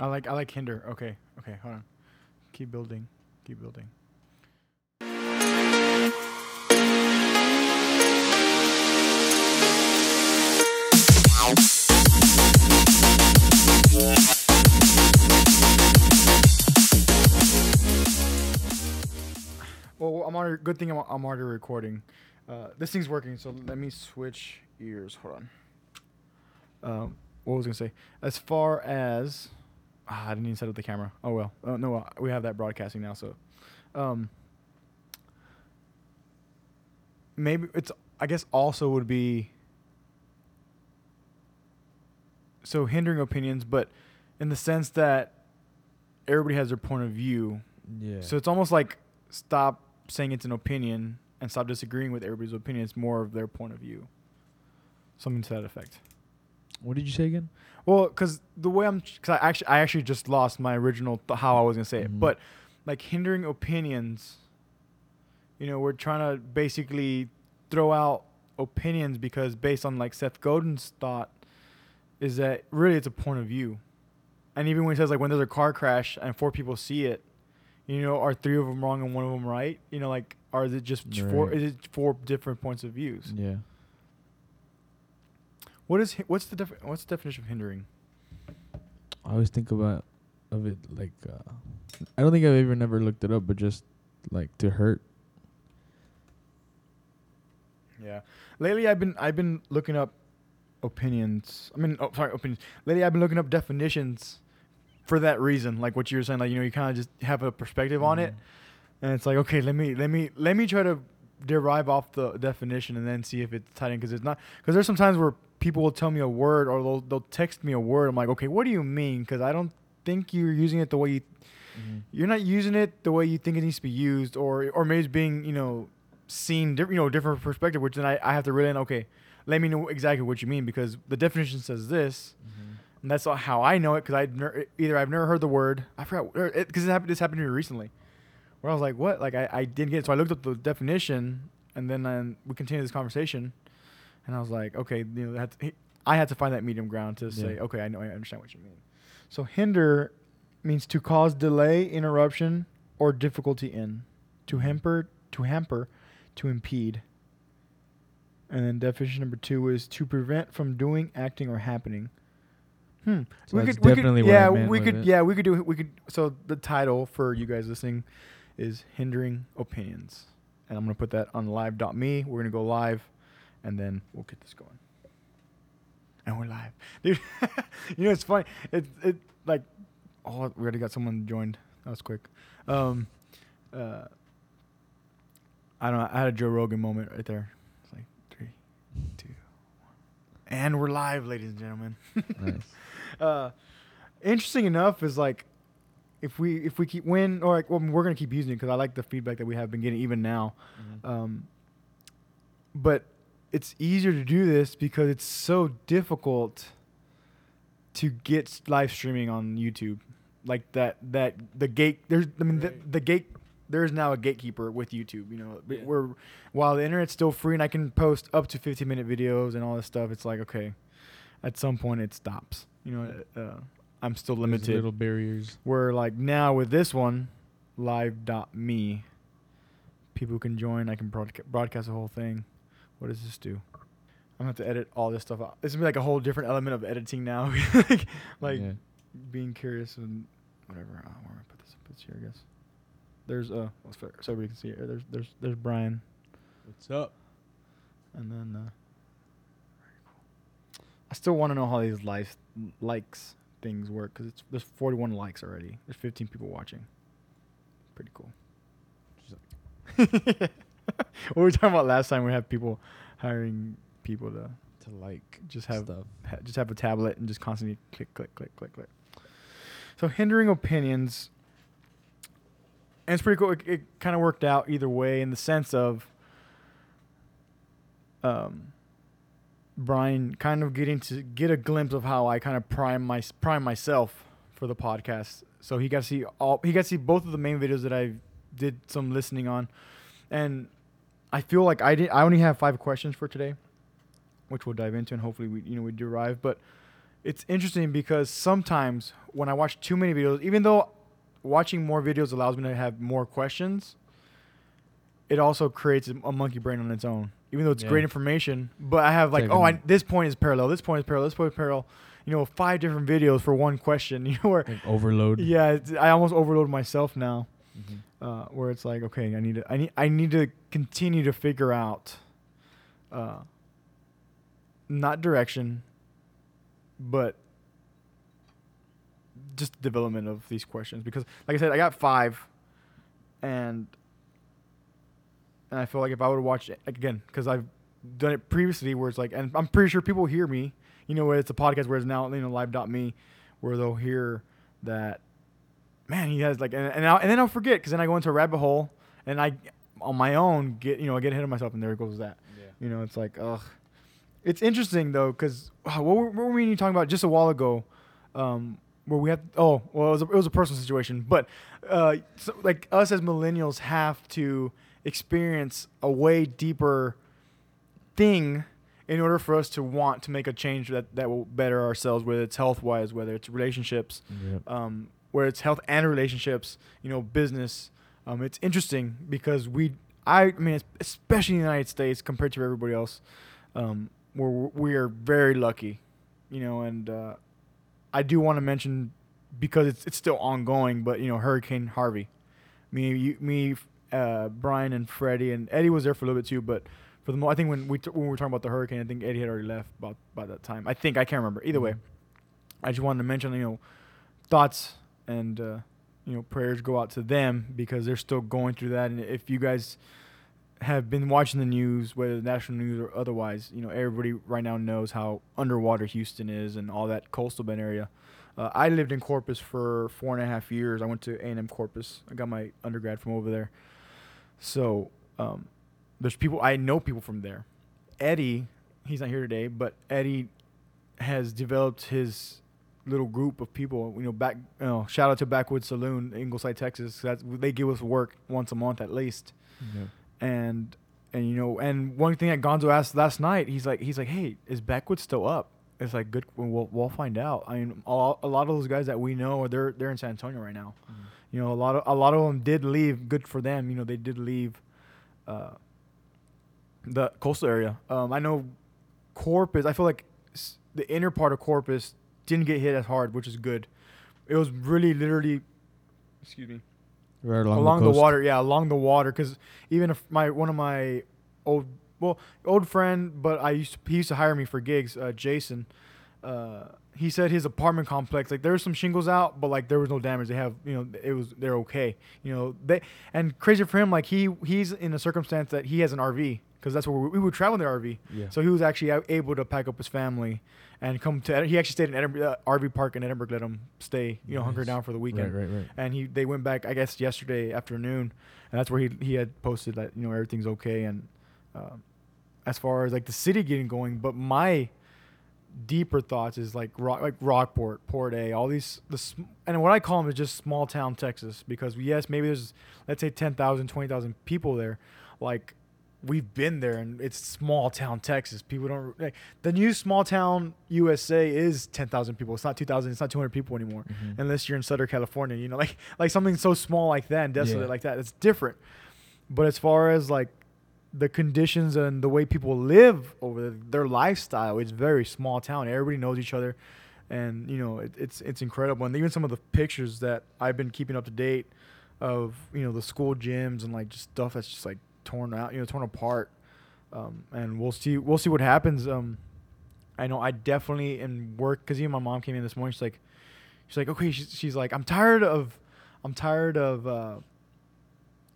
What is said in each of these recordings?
I like I like hinder. Okay, okay, hold on. Keep building. Keep building. Well, I'm already. Good thing I'm, I'm already recording. Uh, this thing's working, so let me switch ears. Hold on. Um, what was I gonna say? As far as ah, I didn't even set up the camera. Oh well. Oh no, uh, we have that broadcasting now. So, um, maybe it's. I guess also would be. So hindering opinions, but in the sense that everybody has their point of view. Yeah. So it's almost like stop saying it's an opinion and stop disagreeing with everybody's opinion. It's more of their point of view. Something to that effect. What did you say again? Well, because the way I'm, because I actually, I actually just lost my original th- how I was gonna say Mhm. it, but like hindering opinions. You know, we're trying to basically throw out opinions because based on like Seth Godin's thought, is that really it's a point of view, and even when he says like when there's a car crash and four people see it, you know, are three of them wrong and one of them right? You know, like are it just four? Is it four different points of views? Yeah. What is what's the def- what's the definition of hindering? I always think about of it like uh, I don't think I've ever never looked it up, but just like to hurt. Yeah. Lately, I've been I've been looking up opinions. I mean, oh, sorry, opinions. Lately, I've been looking up definitions for that reason. Like what you were saying, like you know, you kind of just have a perspective on it, and it's like, okay, let me let me let me try to derive off the definition and then see if it's tight in because it's not. Because there's sometimes where people will tell me a word or they'll they'll text me a word. I'm like, okay, what do you mean? Because I don't think you're using it the way you Mhm. you're not using it the way you think it needs to be used, or or maybe it's being you know seen different, you know, different perspective. Which then I, I have to really okay, let me know exactly what you mean because the definition says this, Mhm. and that's not how I know it because I ner- either I've never heard the word I forgot because it, happened this happened to me recently, where I was like what like I, I didn't get it so I looked up the definition and then um, we continued this conversation, and I was like okay you know I had to, I had to find that medium ground to say okay I know I understand what you mean, so hinder means to cause delay, interruption, or difficulty in, to hamper, to hamper, to impede. And then definition number two is to prevent from doing, acting, or happening. Hmm. So we that's could, we definitely could, what I yeah, we could, it. yeah, we could do, we could. So the title for you guys listening is hindering opinions, and I'm gonna put that on live.me. We're gonna go live, and then we'll get this going. And we're live, dude. you know it's funny. It it like, oh, we already got someone joined. That was quick. Um, uh, I don't. know. I had a Joe Rogan moment right there. It's like three, two, one, and we're live, ladies and gentlemen. Nice. uh, interesting enough is like if we if we keep win or like well, we're gonna keep using it because I like the feedback that we have been getting even now. Um, but it's easier to do this because it's so difficult to get live streaming on YouTube. Like that that the gate there's I mean Right. the, the gate there's now a gatekeeper with YouTube. You know, Yeah. we're while the internet's still free and I can post up to 15 minute videos and all this stuff. It's like okay, at some point it stops. You know, uh, I'm still There's limited. little barriers. Where like now with this one, live.me, people can join. I can broadca- broadcast the whole thing. What does this do? I'm gonna have to edit all this stuff out. This is gonna be like a whole different element of editing now. like, like Yeah. being curious and whatever. Oh, where do I put this? Put this here, I guess. There's uh, so everybody can see it. There's there's there's Brian, What's up? and then uh, I still want to know how these likes likes things work because it's there's 41 likes already. There's 15 people watching. Pretty cool. What we were talking about last time, we had people hiring people to to like just have stuff. ha- just have a tablet and just constantly click, click, click, click, click. So hindering opinions, and it's pretty cool. It, it kind of worked out either way in the sense of um, Brian kind of getting to get a glimpse of how I kind of prime my prime myself for the podcast. So he got to see all he got to see both of the main videos that I did some listening on, and I feel like I did. I only have five questions for today which we'll dive into and hopefully we you know we derive but it's interesting because sometimes when I watch too many videos, even though watching more videos allows me to have more questions, it also creates a, a monkey brain on its own. Even though it's Yeah. great information, but I have like, oh, I, this point is parallel, this point is parallel, this point is parallel. You know, five different videos for one question. You know, where Like overload. yeah, I almost overload myself now. Mhm. Uh, where it's like, okay, I need to, I need, I need to continue to figure out, uh, not direction, but just development of these questions. Because, like I said, I got five, and and I feel like if I would have watched it again, because I've done it previously, where it's like, and I'm pretty sure people hear me. You know, it's a podcast, where it's now you know live.me, where they'll hear that man, he has like, and and, I'll, and then I'll forget because then I go into a rabbit hole and I, on my own, get you know, I get ahead of myself and there it goes that. You know, it's like, ugh. It's interesting though, because what were, what were we talking about just a while ago? Um, where we have, oh, well, it was a, it was a personal situation, but uh, so, like us as millennials have to experience a way deeper thing in order for us to want to make a change that, that will better ourselves, whether it's health wise, whether it's relationships, Yep. um, where it's health and relationships, you know, business. Um, it's interesting because we, I, I mean, especially in the United States compared to everybody else, um, where we are very lucky, you know, and uh, I do want to mention because it's it's still ongoing, but you know, Hurricane Harvey, me, you, me, uh, Brian and Freddie and Eddie was there for a little bit too, but for the mo- I think when we t- when we were talking about the hurricane, I think Eddie had already left about by that time. I think I can't remember. Either way, I just wanted to mention you know thoughts and uh, you know prayers go out to them because they're still going through that. And if you guys have been watching the news, whether the national news or otherwise, you know everybody right now knows how underwater Houston is and all that coastal Bend area. Uh, I lived in Corpus for four and a half years. I went to A&M Corpus. I got my undergrad from over there. So um, there's people I know people from there. Eddie, he's not here today, but Eddie has developed his little group of people. You know, back you know, shout out to Backwoods Saloon, Ingleside, Texas. That's they give us work once a month at least. Yep. And and you know, and one thing that Gonzo asked last night, he's like, he's like, hey, is Backwoods still up? It's like good. We'll we'll find out. I mean, a lot, a lot of those guys that we know, they're they're in San Antonio right now. Mhm. You know, a lot of a lot of them did leave. Good for them. You know, they did leave uh, the coastal area. Um, I know Corpus. I feel like the inner part of Corpus didn't get hit as hard, which is good. It was really literally, excuse me, Right along, along, the, coast. water. Yeah, along the water. Because even if my one of my old well old friend, but I used to, he used to hire me for gigs. Uh, Jason, uh, he said his apartment complex like there was some shingles out, but like there was no damage. They have you know it was they're okay. You know they and crazy for him like he he's in a circumstance that he has an RV because that's where we, we would travel in the RV. Yeah. So he was actually able to pack up his family and come to. He actually stayed in Edinburg, uh, RV park in Edinburg. Let him stay, you know, hunker Nice. down for the weekend Right, right, right. and he they went back I guess yesterday afternoon, and that's where he he had posted that you know everything's okay and um, as far as like the city getting going, but my deeper thoughts is like rock like Rockport, Port A, all these the and what I call them is just small town Texas because yes maybe there's let's say 10,000 20,000 people there, like we've been there and it's small town Texas. People don't like the new small town USA is 10,000 people. It's not 2,000. It's not 200 people anymore Mhm. unless you're in Southern California. You know, like like something so small like that and desolate Yeah. like that. It's different. But as far as like the conditions and the way people live over their lifestyle, it's very small town. Everybody knows each other, and you know it, it's it's incredible. And even some of the pictures that I've been keeping up to date of you know the school gyms and like just stuff that's just like torn out, you know, torn apart. Um, and we'll see we'll see what happens. Um, I know I definitely in work because even my mom came in this morning. She's like, she's like, okay, she's, she's like, I'm tired of, I'm tired of uh,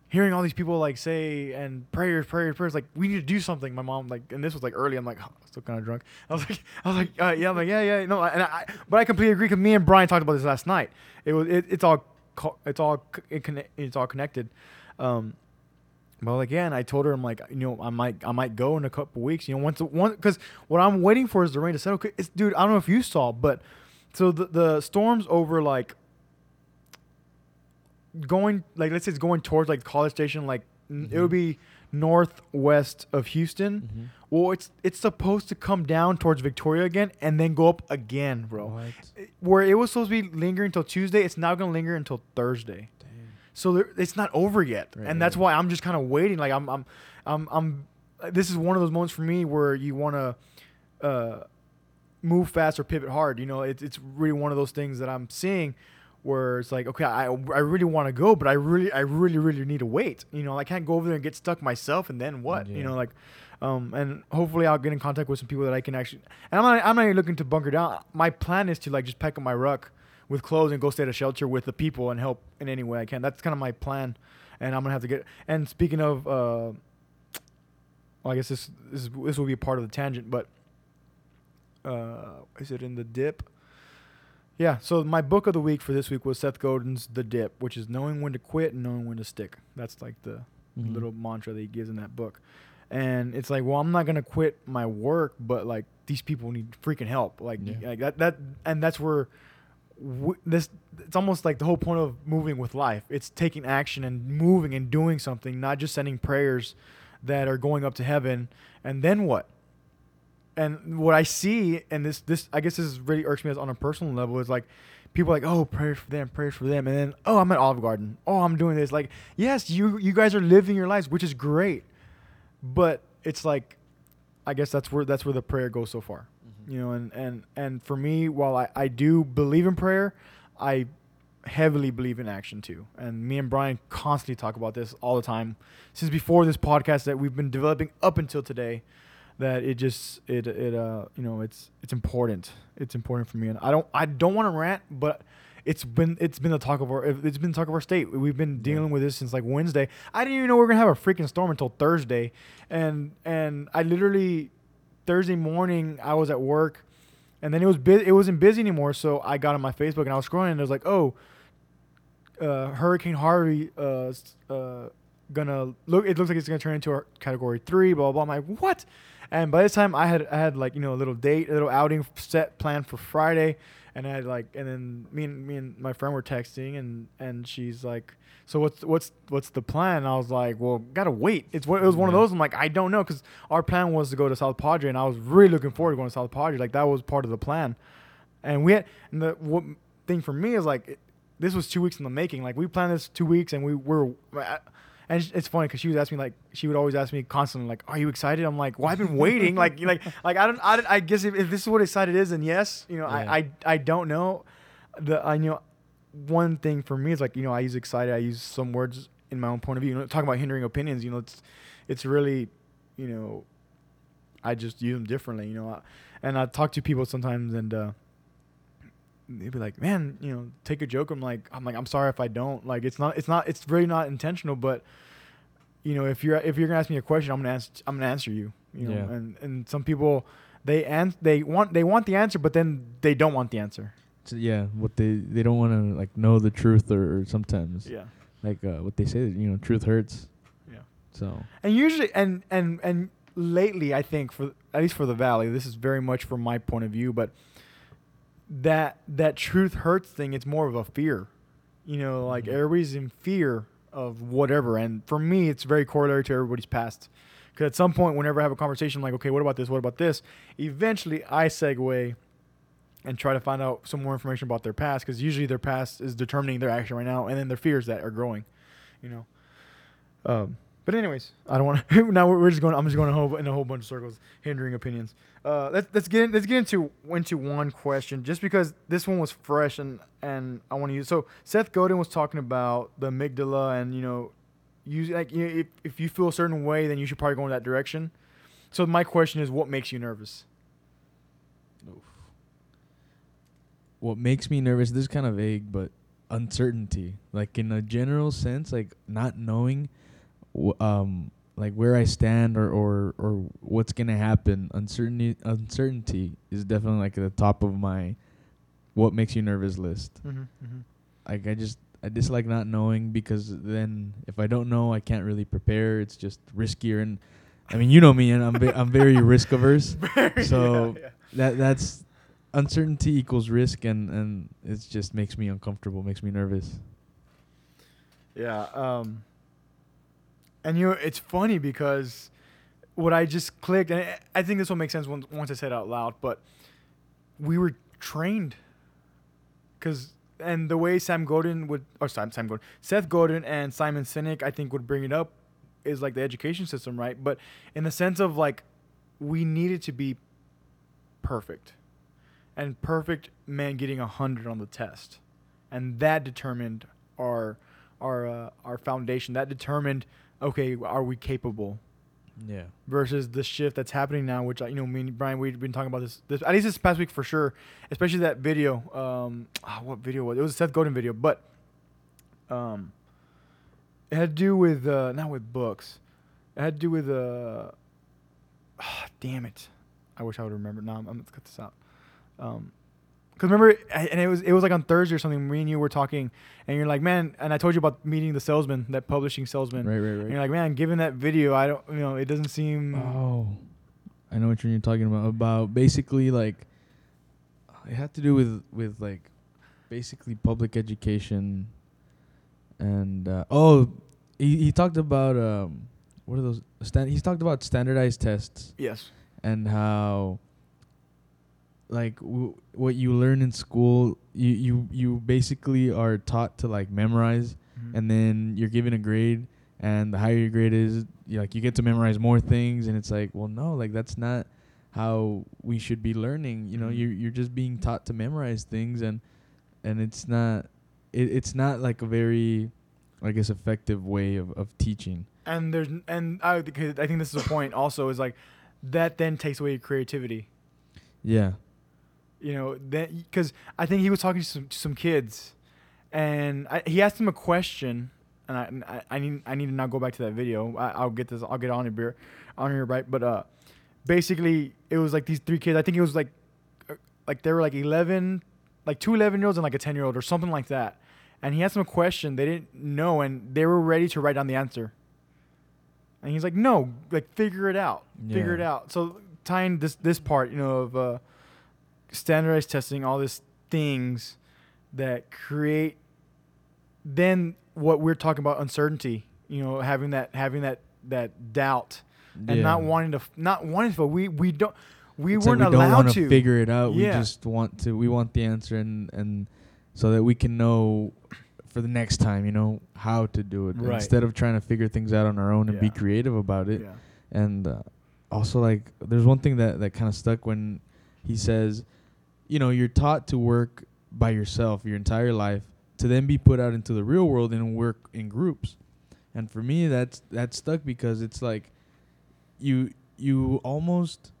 hearing all these people like say and prayers, prayers, prayers. Like we need to do something. My mom like, and this was like early. I'm like, oh, still kind of drunk. I was like, I was like, uh, yeah, I'm like, yeah, yeah, no, and I, but I completely agree. Cause me and Brian talked about this last night. It was, it, it's all, it's all, it conne- it's all connected. Um, well, again, I told her I'm like, you know, I might, I might go in a couple weeks. You know, once, one, because what I'm waiting for is the rain to settle. It's, dude, I don't know if you saw, but so the the storms over like going, like let's say it's going towards like College Station, like n it would be northwest of Houston. Mhm. Well, it's it's supposed to come down towards Victoria again and then go up again, bro. What? Where it was supposed to be lingering until Tuesday, it's now gonna linger until Thursday. Dang. So there, it's not over yet, Right, and that's right. why I'm just kind of waiting. Like I'm, I'm, I'm, I'm. This is one of those moments for me where you want to uh, move fast or pivot hard. You know, it's it's really one of those things that I'm seeing where it's like, okay, I, I really want to go, but I really, I really, really need to wait. You know, I can't go over there and get stuck myself, and then what? You know, like, um, and hopefully I'll get in contact with some people that I can actually. And I'm not, I'm not even looking to bunker down. My plan is to like just pack up my ruck with clothes and go stay at a shelter with the people and help in any way I can. That's kind of my plan, and I'm gonna have to get. And speaking of, uh, well, I guess this this this will be a part of the tangent, but uh, is it in the dip? Yeah. So my book of the week for this week was Seth Godin's The Dip, which is knowing when to quit and knowing when to stick. That's like the Mhm. little mantra that he gives in that book. And it's like, well, I'm not gonna quit my work, but like these people need freaking help. Like, Yeah. like that that and that's where w- this it's almost like the whole point of moving with life. It's taking action and moving and doing something, not just sending prayers that are going up to heaven. And then what? And what I see, and this this I guess this is really irks me as on a personal level, is like people are like, oh, prayers for them, prayers for them, and then oh, I'm at Olive Garden, oh, I'm doing this. Like, yes, you you guys are living your lives, which is great, but it's like, I guess that's where that's where the prayer goes so far, mm-hmm. you know. And and and for me, while I I do believe in prayer, I heavily believe in action too. And me and Brian constantly talk about this all the time since before this podcast that we've been developing up until today that it just it it uh you know it's it's important. It's important for me. And i don't i don't want to rant but it's been it's been the talk of our it's been the talk of our state. We've been dealing with this since like wednesday. I didn't even know we are gonna have a freaking storm until thursday. And and i literally thursday morning i was at work and then it was bu- it wasn't busy anymore. So i got on my facebook and i was scrolling and it was like oh uh, hurricane harvey uh, uh gonna look it looks like it's gonna turn into a category three blah blah, blah. i'm like what and by this time, I had I had like you know a little date, a little outing set planned for Friday, and I had like and then me and me and my friend were texting, and and she's like, so what's what's what's the plan? And I was like, well, gotta wait. It's it was one of those. I'm like, I don't know, because our plan was to go to South Padre, and I was really looking forward to going to South Padre. Like that was part of the plan, and we had and the what thing for me is like. It, this was two weeks in the making. Like we planned this two weeks, and we were, and it's- funny because she was asking me like she would always ask me constantly like, "Are you excited?" I'm like, "Well, I've been waiting." like, like, like I don't, I, don't- I guess if, if this is what excited is, then yes, you know, Yeah. I, I, I don't know. The I know one thing for me is like you know I use excited. I use some words in my own point of view. You know, talking about hindering opinions. You know, it's, it's really, you know, I just use them differently. You know, I, and I talk to people sometimes and. uh they'd be like, "Man, you know, take a joke." I'm like, "I'm like, I'm sorry if I don't. Like, it's not, it's not, it's really not intentional. But, you know, if you're if you're gonna ask me a question, I'm gonna answer, I'm gonna answer you. You know, Yeah. and and some people, they ans- they want they want the answer, but then they don't want the answer. So, yeah, what they they don't want to like know the truth or, or sometimes Yeah, like uh, what they say. You know, truth hurts. yeah. So And usually, and and and lately, I think for at least for the valley, this is very much from my point of view, but that that truth hurts thing, it's more of a fear. You know, like Mhm. everybody's in fear of whatever, and for me, it's very corollary to everybody's past. Because at some point, whenever I have a conversation, I'm like, okay, what about this? What about this? Eventually, I segue and try to find out some more information about their past, because usually their past is determining their action right now, and then their fears that are growing. You know. Um, but anyways, I don't want to. now we're, just going. I'm just going a whole, in a whole bunch of circles, hindering opinions. Uh, let's let's get in, let's get into into one question, just because this one was fresh and and I want to use. So Seth Godin was talking about the amygdala and you know, use like you know, if if you feel a certain way, then you should probably go in that direction. So my question is, what makes you nervous? what makes me nervous? This is kind of vague, but uncertainty. Like in a general sense, like not knowing, um, like where I stand or or or what's gonna happen. Uncertainty uncertainty is definitely like at the top of my what makes you nervous list. Mm-hmm, mm-hmm. Like I just I dislike not knowing because then if I don't know, I can't really prepare. It's just riskier and. I mean, you know me, and I'm I'm very risk averse. So yeah, yeah. that that's uncertainty equals risk and and it just makes me uncomfortable makes me nervous Yeah. Um, And you know, it's funny because what I just clicked, and I- think this will make sense once, I say it out loud, but we were trained. Because, and the way Sam Godin would, or Sam, Sam Seth Godin and Simon Sinek, I think, would bring it up is like the education system, right? But in the sense of like, we needed to be perfect. And perfect man getting a 100 on the test. And that determined our our uh, our foundation. That determined okay, are we capable? Yeah. Versus the shift that's happening now, which I- you know, me and Brian, we've been talking about this, this at least this past week for sure. Especially that video. Um, ah, what video was it? It was a Seth Godin video, but um, it had to do with uh, not with books. It had to do with uh, ah, damn it. I wish I would remember. Now I'm, I'm gonna cut this out. Um, Cause remember, and it was it was like on Thursday or something. Me and you were talking, and you're like, man, and I told you about meeting the salesman, that publishing salesman. Right, right, right. And you're like, man, given that video, I don't, you know, it doesn't seem. Oh, I know what you're talking about. About basically like, it had to do with with like, basically public education, and uh, oh, he he talked about um, what are those? Stand, he's talked about standardized tests Yes. and how like w- what you learn in school you, you you basically are taught to like memorize Mm-hmm. and then you're given a grade and the higher your grade is you like you get to memorize more things and it's like well no like that's not how we should be learning you know Mhm. you're you're just being taught to memorize things and and it's not it, it's not like a very i guess effective way of, of teaching and there's and I I think this is a point also is like that then takes away your creativity. yeah You know, then because I think he was talking to some to some kids, and I, he asked them a question, and I, and I I need I need to now go back to that video. I, I'll get this. I'll get on here, on here right. But uh, basically it was like these three kids. I think it was like, uh, like they were like eleven, like two 11 year olds and like a ten year old or something like that. And he asked them a question they didn't know, and they were ready to write down the answer. And he's like, "No, like figure it out, figure it out." So tying this this part, you know, of uh, standardized testing, all these things that create then what we're talking about uncertainty. You know, having that having that that doubt and Yeah. not wanting to not wanting to. We we don't we It's weren't we don't allowed wanna figure it out. Yeah. We just want to. We want the answer, and and so that we can know for the next time, you know, how to do it Right. instead of trying to figure things out on our own and be creative about it. Yeah. And uh, also, like, there's one thing that that kind of stuck when he says, you know, you're taught to work by yourself your entire life to then be put out into the real world and work in groups. And for me, that's that stuck because it's like you you almost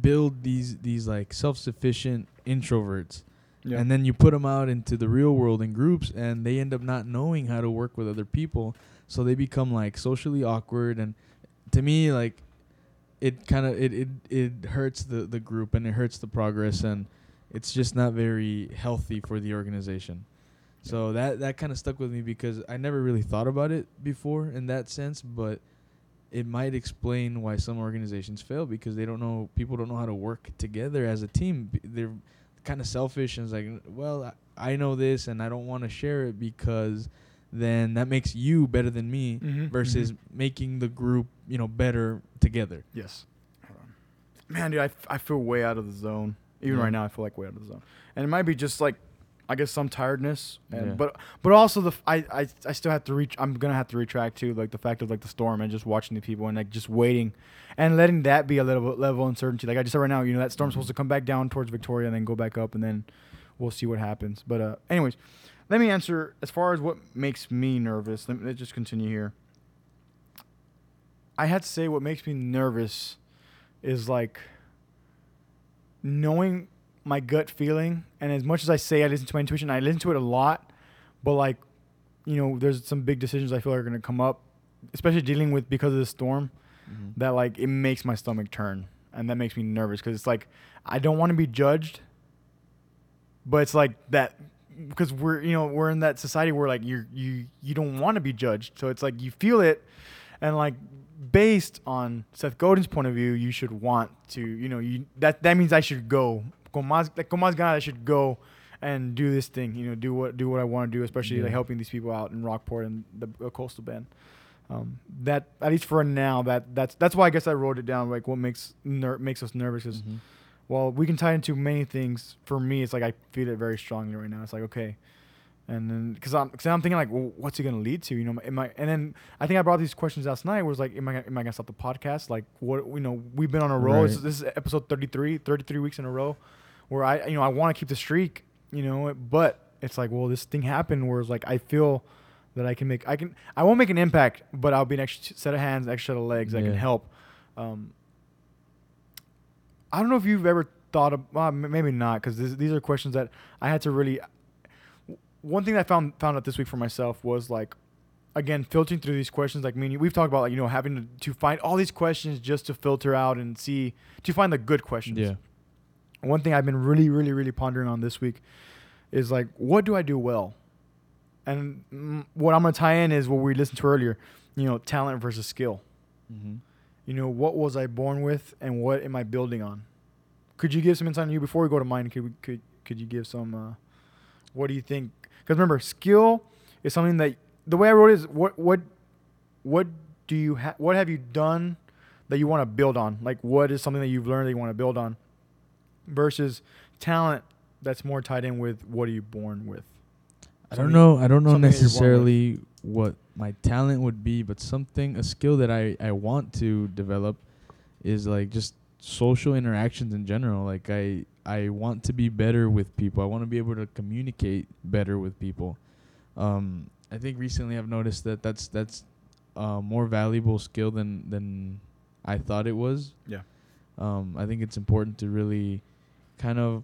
build these these like self-sufficient introverts Yeah. and then you put them out into the real world in groups and they end up not knowing how to work with other people so they become like socially awkward and to me like it kind of it, it it hurts the the group and it hurts the progress and it's just not very healthy for the organization. So that that kind of stuck with me because I never really thought about it before in that sense but it might explain why some organizations fail because they don't know people don't know how to work together as a team. They're kind of selfish and it's like well I, I know this and I don't want to share it because then that makes you better than me Mhm, versus mhm. making the group you know better together Yes. Hold on. Man, dude, I, f- I feel way out of the zone. Even Yeah. right now, I feel like way out of the zone. And it might be just like, I guess some tiredness, and Yeah. but but also the f- I, I I still have to reach. I'm gonna have to retract too, like the fact of like the storm and just watching the people and like just waiting, and letting that be a little level of uncertainty. Like I just said right now, you know that storm's supposed to come back down towards Victoria and then go back up, and then we'll see what happens. But uh, anyways, let me answer as far as what makes me nervous. Let me let's just continue here. I had to say what makes me nervous is like knowing my gut feeling. And as much as I say I listen to my intuition, I listen to it a lot, but like you know, there's some big decisions I feel are going to come up, especially dealing with because of the storm mm-hmm. that like it makes my stomach turn. And that makes me nervous because it's like I don't want to be judged, but it's like that because we're you know we're in that society where like you you you don't want to be judged, so it's like you feel it, and like based on Seth Godin's point of view, you should want to you know you that that means I should go con más like ganas I should go and do this thing you know do what do what I want to do especially Yeah. like helping these people out in Rockport and the uh, coastal bend. um, that at least for now that that's that's why I guess I wrote it down like what makes ner- makes us nervous is Mhm. Well we can tie into many things. For me it's like I feel it very strongly right now. It's like okay. And then because I'm cause I'm thinking like well what's it gonna lead to? You know am I and then I think I brought these questions last night was like am I am I gonna stop the podcast? Like what you know we've been on a roll. This, Right. this is episode 33 33 weeks in a row where I you know I want to keep the streak you know but it's like well this thing happened where it's like I feel that I can make I can I won't make an impact but I'll be an extra set of hands extra set of legs that can help um, I don't know if you've ever thought of well, maybe not because these are questions that I had to really one thing I found found out this week for myself was like again filtering through these questions like me and you, we've talked about like you know having to, to find all these questions just to filter out and see to find the good questions Yeah. one thing I've been really, really, really pondering on this week is like, what do I do well? And mm, what I'm gonna tie in is what we listened to earlier. You know, talent versus skill. Mm-hmm. You know, what was I born with, and what am I building on? Could you give some insight on you before we go to mine? Could we, could could you give some? Uh, what do you think? Because remember, skill is something that the way I wrote it is what what what do you ha- what have you done that you want to build on? Like, what is something that you've learned that you want to build on? Versus talent that's more tied in with what are you born with? I don't Something- know. I don't know something that you're born with. necessarily what my talent would be, but something, a skill that I I want to develop, is like just social interactions in general. Like I I want to be better with people. I want to be able to communicate better with people. Um, I think recently I've noticed that that's that's a more valuable skill than than I thought it was. Yeah. Um, I think it's important to really kind of,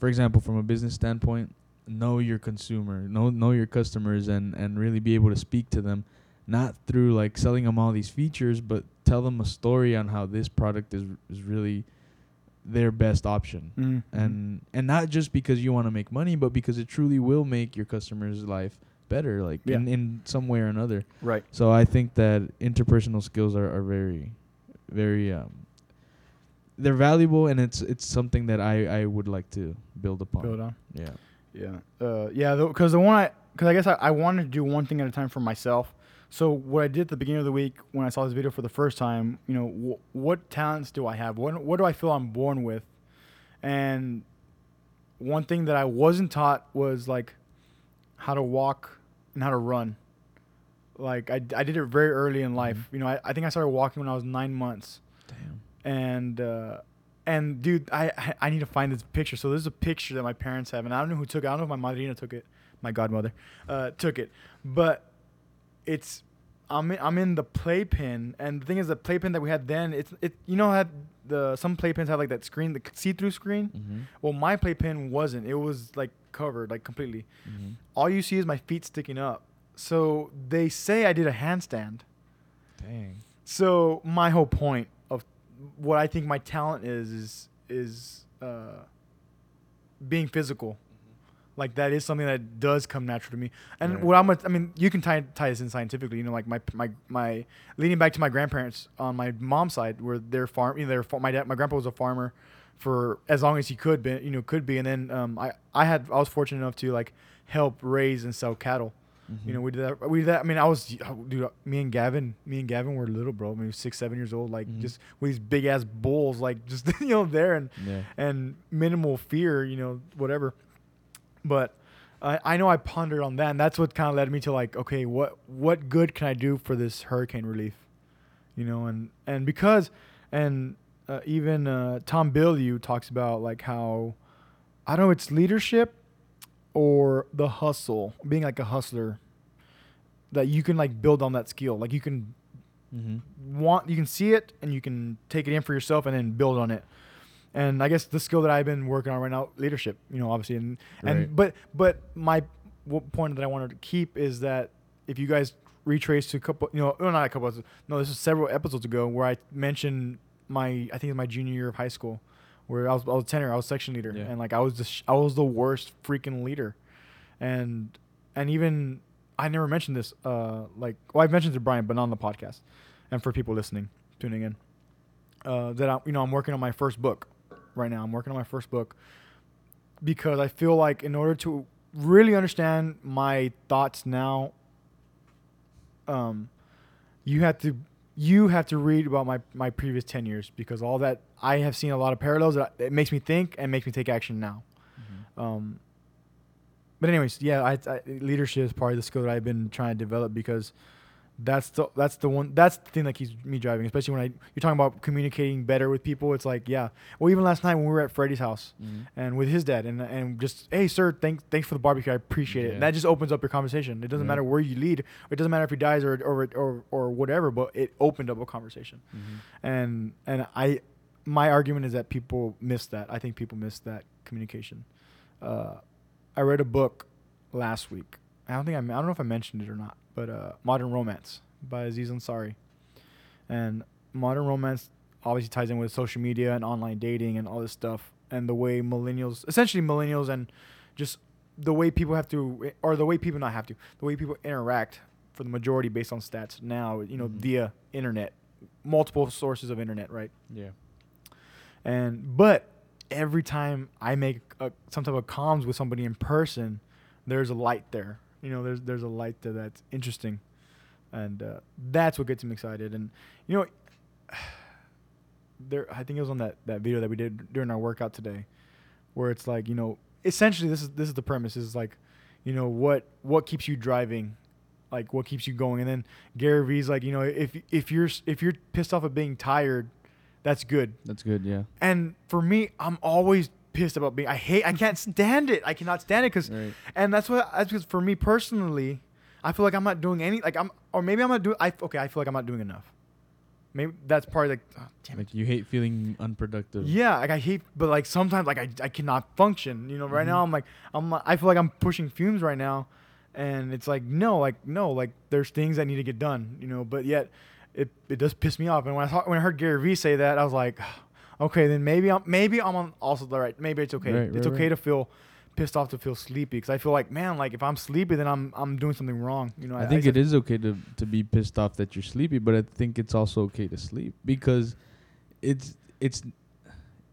for example, from a business standpoint, know your consumer, know know your customers, and and really be able to speak to them, not through like selling them all these features, but tell them a story on how this product is is really their best option, Mm-hmm. and and not just because you want to make money, but because it truly will make your customer's life better, like Yeah. in in some way or another. right, So I think that interpersonal skills are, are very, very um, they're valuable, and it's it's something that I, I would like to build upon. build on. Yeah. Yeah, uh, yeah. Because the one I, because I guess I, I wanted to do one thing at a time for myself. So what I did at the beginning of the week when I saw this video for the first time, you know, wh- what talents do I have? What what do I feel I'm born with? And one thing that I wasn't taught was like how to walk and how to run. Like I, I did it very early in life. Mhm. You know, I, I think I started walking when I was nine months Damn. and uh, and dude, I I- need to find this picture. So there's a picture that my parents have, and I don't know who took it. I don't know if my madrina took it, my godmother, uh, took it, but it's I'm in, I'm in the playpen, and the thing is, the playpen that we had then, it's it you know had the some playpens have like that screen, the see-through screen. Mm-hmm. Well, my playpen wasn't. It was like covered, like completely. Mm-hmm. All you see is my feet sticking up. So they say I did a handstand. Dang. So my whole point what I think my talent is is is uh, being physical. Like that is something that does come natural to me. And Right. what I'm, I mean, you can tie tie this in scientifically. You know, like my my my leading back to my grandparents on my mom's side, where they're farm. You know, my dad, my grandpa was a farmer for as long as he could be. You know, could be. And then um, I I had I was fortunate enough to like help raise and sell cattle. Mm-hmm. You know, we did that. We did that. I mean, I was, oh, dude. Me and Gavin, me and Gavin were little, bro. Maybe six, seven years old. Like Mhm. just with these big ass bulls, like just you know there and yeah. and minimal fear, you know, whatever. But I I know I pondered on that, and that's what kind of led me to like, okay, what what good can I do for this hurricane relief? You know, and and because and uh, even uh, Tom Bilyeu talks about like how I don't know it's leadership or the hustle, being like a hustler that you can like build on that skill. Like you can Mm-hmm. want you can see it and you can take it in for yourself and then build on it. And I guess the skill that I've been working on right now, leadership, you know, obviously, and and but but my point that I wanted to keep is that if you guys retrace to a couple, you know, no, not a couple, episodes, no, this is several episodes ago where I mentioned my, I think it's my junior year of high school, where I was I was a tenor, I was section leader, Yeah. and like I was the sh- I was the worst freaking leader, and and even I never mentioned this, uh, like well I've mentioned it to Brian, but not on the podcast, and for people listening, tuning in, uh, that I you know I'm working on my first book right now. I'm working on my first book because I feel like in order to really understand my thoughts now, um, you have to you have to read about my my previous 10 years because all that I have seen a lot of parallels that it makes me think and makes me take action now. Um, but anyways, yeah, I, I, leadership is probably the skill that I've been trying to develop because that's the that's the one that's the thing that keeps me driving. Especially when I you're talking about communicating better with people. It's like yeah. Well, even last night when we were at Freddie's house Mhm. and with his dad and and just hey sir, thanks thanks for the barbecue. I appreciate it. And that just opens up your conversation. It doesn't Right. matter where you lead. It doesn't matter if he dies or or or or whatever. But it opened up a conversation Mhm. and and I my argument is that people miss that. I think people miss that communication. Uh, I read a book last week. I don't think I, I don't know if I mentioned it or not, but uh, Modern Romance by Aziz Ansari. And Modern Romance obviously ties in with social media and online dating and all this stuff and the way millennials, essentially millennials and just the way people have to or the way people not have to, the way people interact for the majority based on stats now, you know, Mhm. via internet, multiple sources of internet, right? Yeah. And but every time I make a, some type of comms with somebody in person, there's a light there. You know, there's there's a light there that's interesting, and uh, that's what gets me excited. And you know, there I think it was on that that video that we did during our workout today, where it's like you know, essentially this is this is the premise is like, you know, what what keeps you driving. Like what keeps you going, and then Gary Vee's like, you know, if if you're if you're pissed off of being tired, that's good. That's good. Yeah. And for me, I'm always pissed about being. I hate. I can't stand it. I cannot stand it because, Right. and that's what. That's because for me personally, I feel like I'm not doing any. Like I'm, or maybe I'm not doing. I okay. I feel like I'm not doing enough. Maybe that's part of like. oh, damn it. Like you hate feeling unproductive. Yeah, like I hate, but like sometimes like I, I cannot function. You know, right now Mhm. I'm like I'm I feel like I'm pushing fumes right now, and it's like no, like no, like there's things that need to get done. You know, but yet it it does piss me off. And when I thought when I heard Gary Vee say that, I was like, okay, then maybe I'm maybe I'm on also the right. Maybe it's okay. Right, it's right, okay right. to feel pissed off to feel sleepy because I feel like man, like if I'm sleepy, then I'm I'm doing something wrong. You know, I think it is okay to to be pissed off that you're sleepy, but I think it's also okay to sleep because it's it's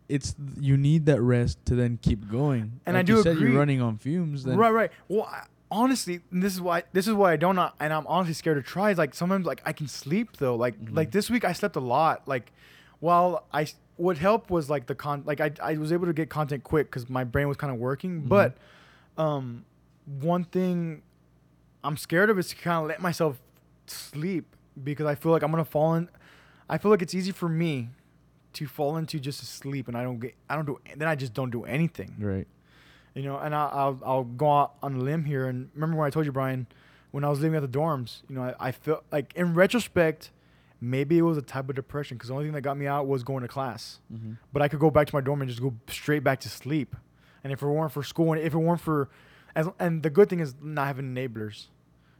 it's you need that rest to then keep going. And like I do you said agree. you're running on fumes. Then Right, right. Well, I, honestly, this is why this is why I don't not, and I'm honestly scared to try. Is like sometimes like I can sleep though. Like Mhm. like this week I slept a lot. Like while I what helped was like the con like I I was able to get content quick because my brain was kind of working. Mhm. But um, one thing I'm scared of is to kind of let myself sleep because I feel like I'm gonna fall in. I feel like it's easy for me to fall into just sleep, and I don't get I don't do then I just don't do anything right. you know, and I'll, I'll, I'll go out on a limb here. And remember when I told you, Brian, when I was living at the dorms, you know, I, I felt like in retrospect, maybe it was a type of depression because the only thing that got me out was going to class. Mm-hmm. But I could go back to my dorm and just go straight back to sleep. And if it weren't for school, and if it weren't for, as, and the good thing is not having enablers,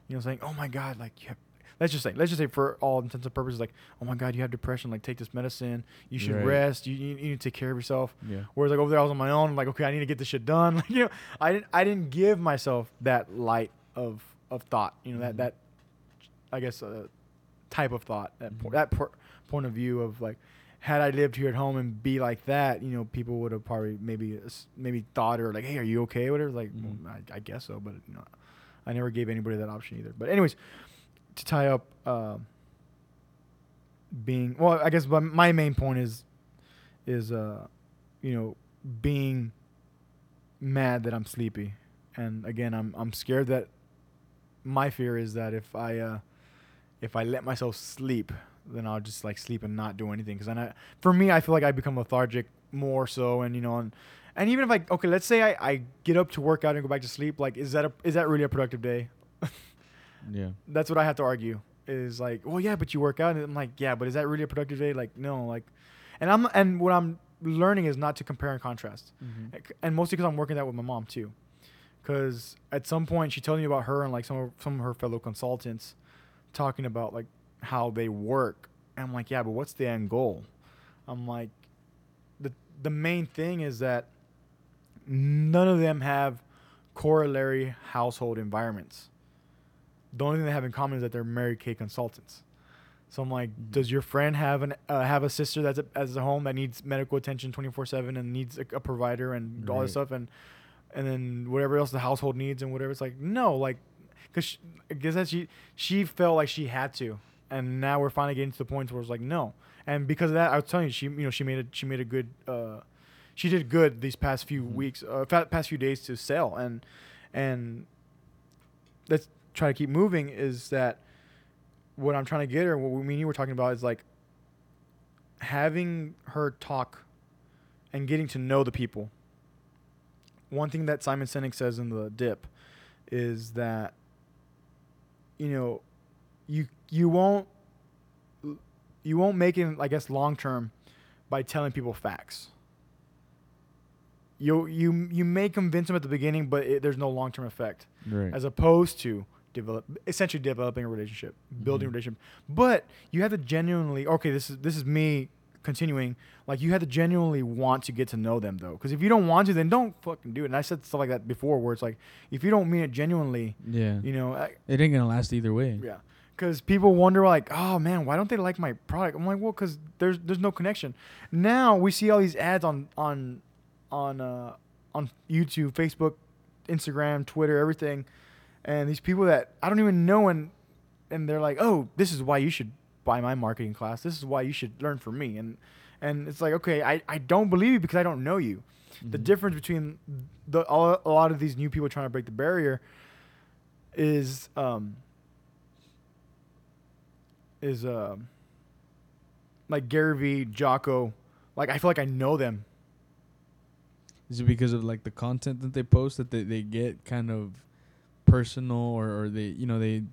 you know, saying, oh my God, like you have, let's just say, let's just say for all intents and purposes, like, oh my God, you have depression, like take this medicine, you should Right. rest, you, you, you need to take care of yourself. Yeah. Whereas like over there, I was on my own. I'm Like, okay, I need to get this shit done. Like, you know, I didn't, I didn't give myself that light of of thought. You know, that Mhm. that, I guess, uh, type of thought, that po- Mhm. that por- point of view of like, had I lived here at home and be like that, you know, people would have probably maybe uh, maybe thought or like, hey, are you okay? or Whatever. Like, Mhm. well, I, I guess so, but you know, I never gave anybody that option either. But anyways, to tie up. Um, being well, I guess but my main point is is uh you know being mad that I'm sleepy, and again I'm I'm scared that my fear is that if I uh if I let myself sleep, then I'll just like sleep and not do anything. Because then I, for me, I feel like I become lethargic more so, and you know, and and even if I okay, let's say I, I get up to work out and go back to sleep, like is that a is that really a productive day? Yeah. That's what I have to argue. Is like, well, yeah, but you work out, and I'm like, yeah, but is that really a productive day? Like, no, like, and I'm and what I'm learning is not to compare and contrast, Mm-hmm. And mostly because I'm working that with my mom too, because at some point she told me about her and like some of some of her fellow consultants talking about like how they work, and I'm like, yeah, but what's the end goal? I'm like, the the main thing is that none of them have corollary household environments. The only thing they have in common is that they're Mary Kay consultants. So I'm like, does your friend have an uh, have a sister that's at as a home that needs medical attention 24 seven and needs a, a provider and all this stuff and and then whatever else the household needs and whatever? It's like no, like because I guess that she she felt like she had to, and now we're finally getting to the point where it's like no. And because of that, I was telling you, she you know she made a she made a good uh, she did good these past few Mhm. weeks, uh, past few days to sell, and and let's try to keep moving. Is that what I'm trying to get her? What we me and you were talking about is like having her talk and getting to know the people. One thing that Simon Sinek says in the dip is that you know you you won't you won't make it I guess long term by telling people facts. You you you may convince them at the beginning, but it, there's no long term effect Right. as opposed to develop essentially developing a relationship, building a Mhm. relationship. But you have to genuinely okay, this is this is me continuing. Like you have to genuinely want to get to know them though, because if you don't want to, then don't fucking do it. And I said stuff like that before, where it's like if you don't mean it genuinely, yeah. you know, I, It ain't gonna last either way. yeah. Because people wonder like, oh man, why don't they like my product? I'm like, well, because there's there's no connection. Now we see all these ads on on on uh, on YouTube, Facebook, Instagram, Twitter, everything, and these people that I don't even know, and and they're like, oh, this is why you should buy my marketing class. This is why you should learn from me. And and it's like, okay, I, I don't believe you because I don't know you. The Mhm. difference between the all, a lot of these new people trying to break the barrier is um is um like Gary Vee, Jocko. Like I feel like I know them. Is it because of like the content that they post that they, they get kind of personal or, or they you know they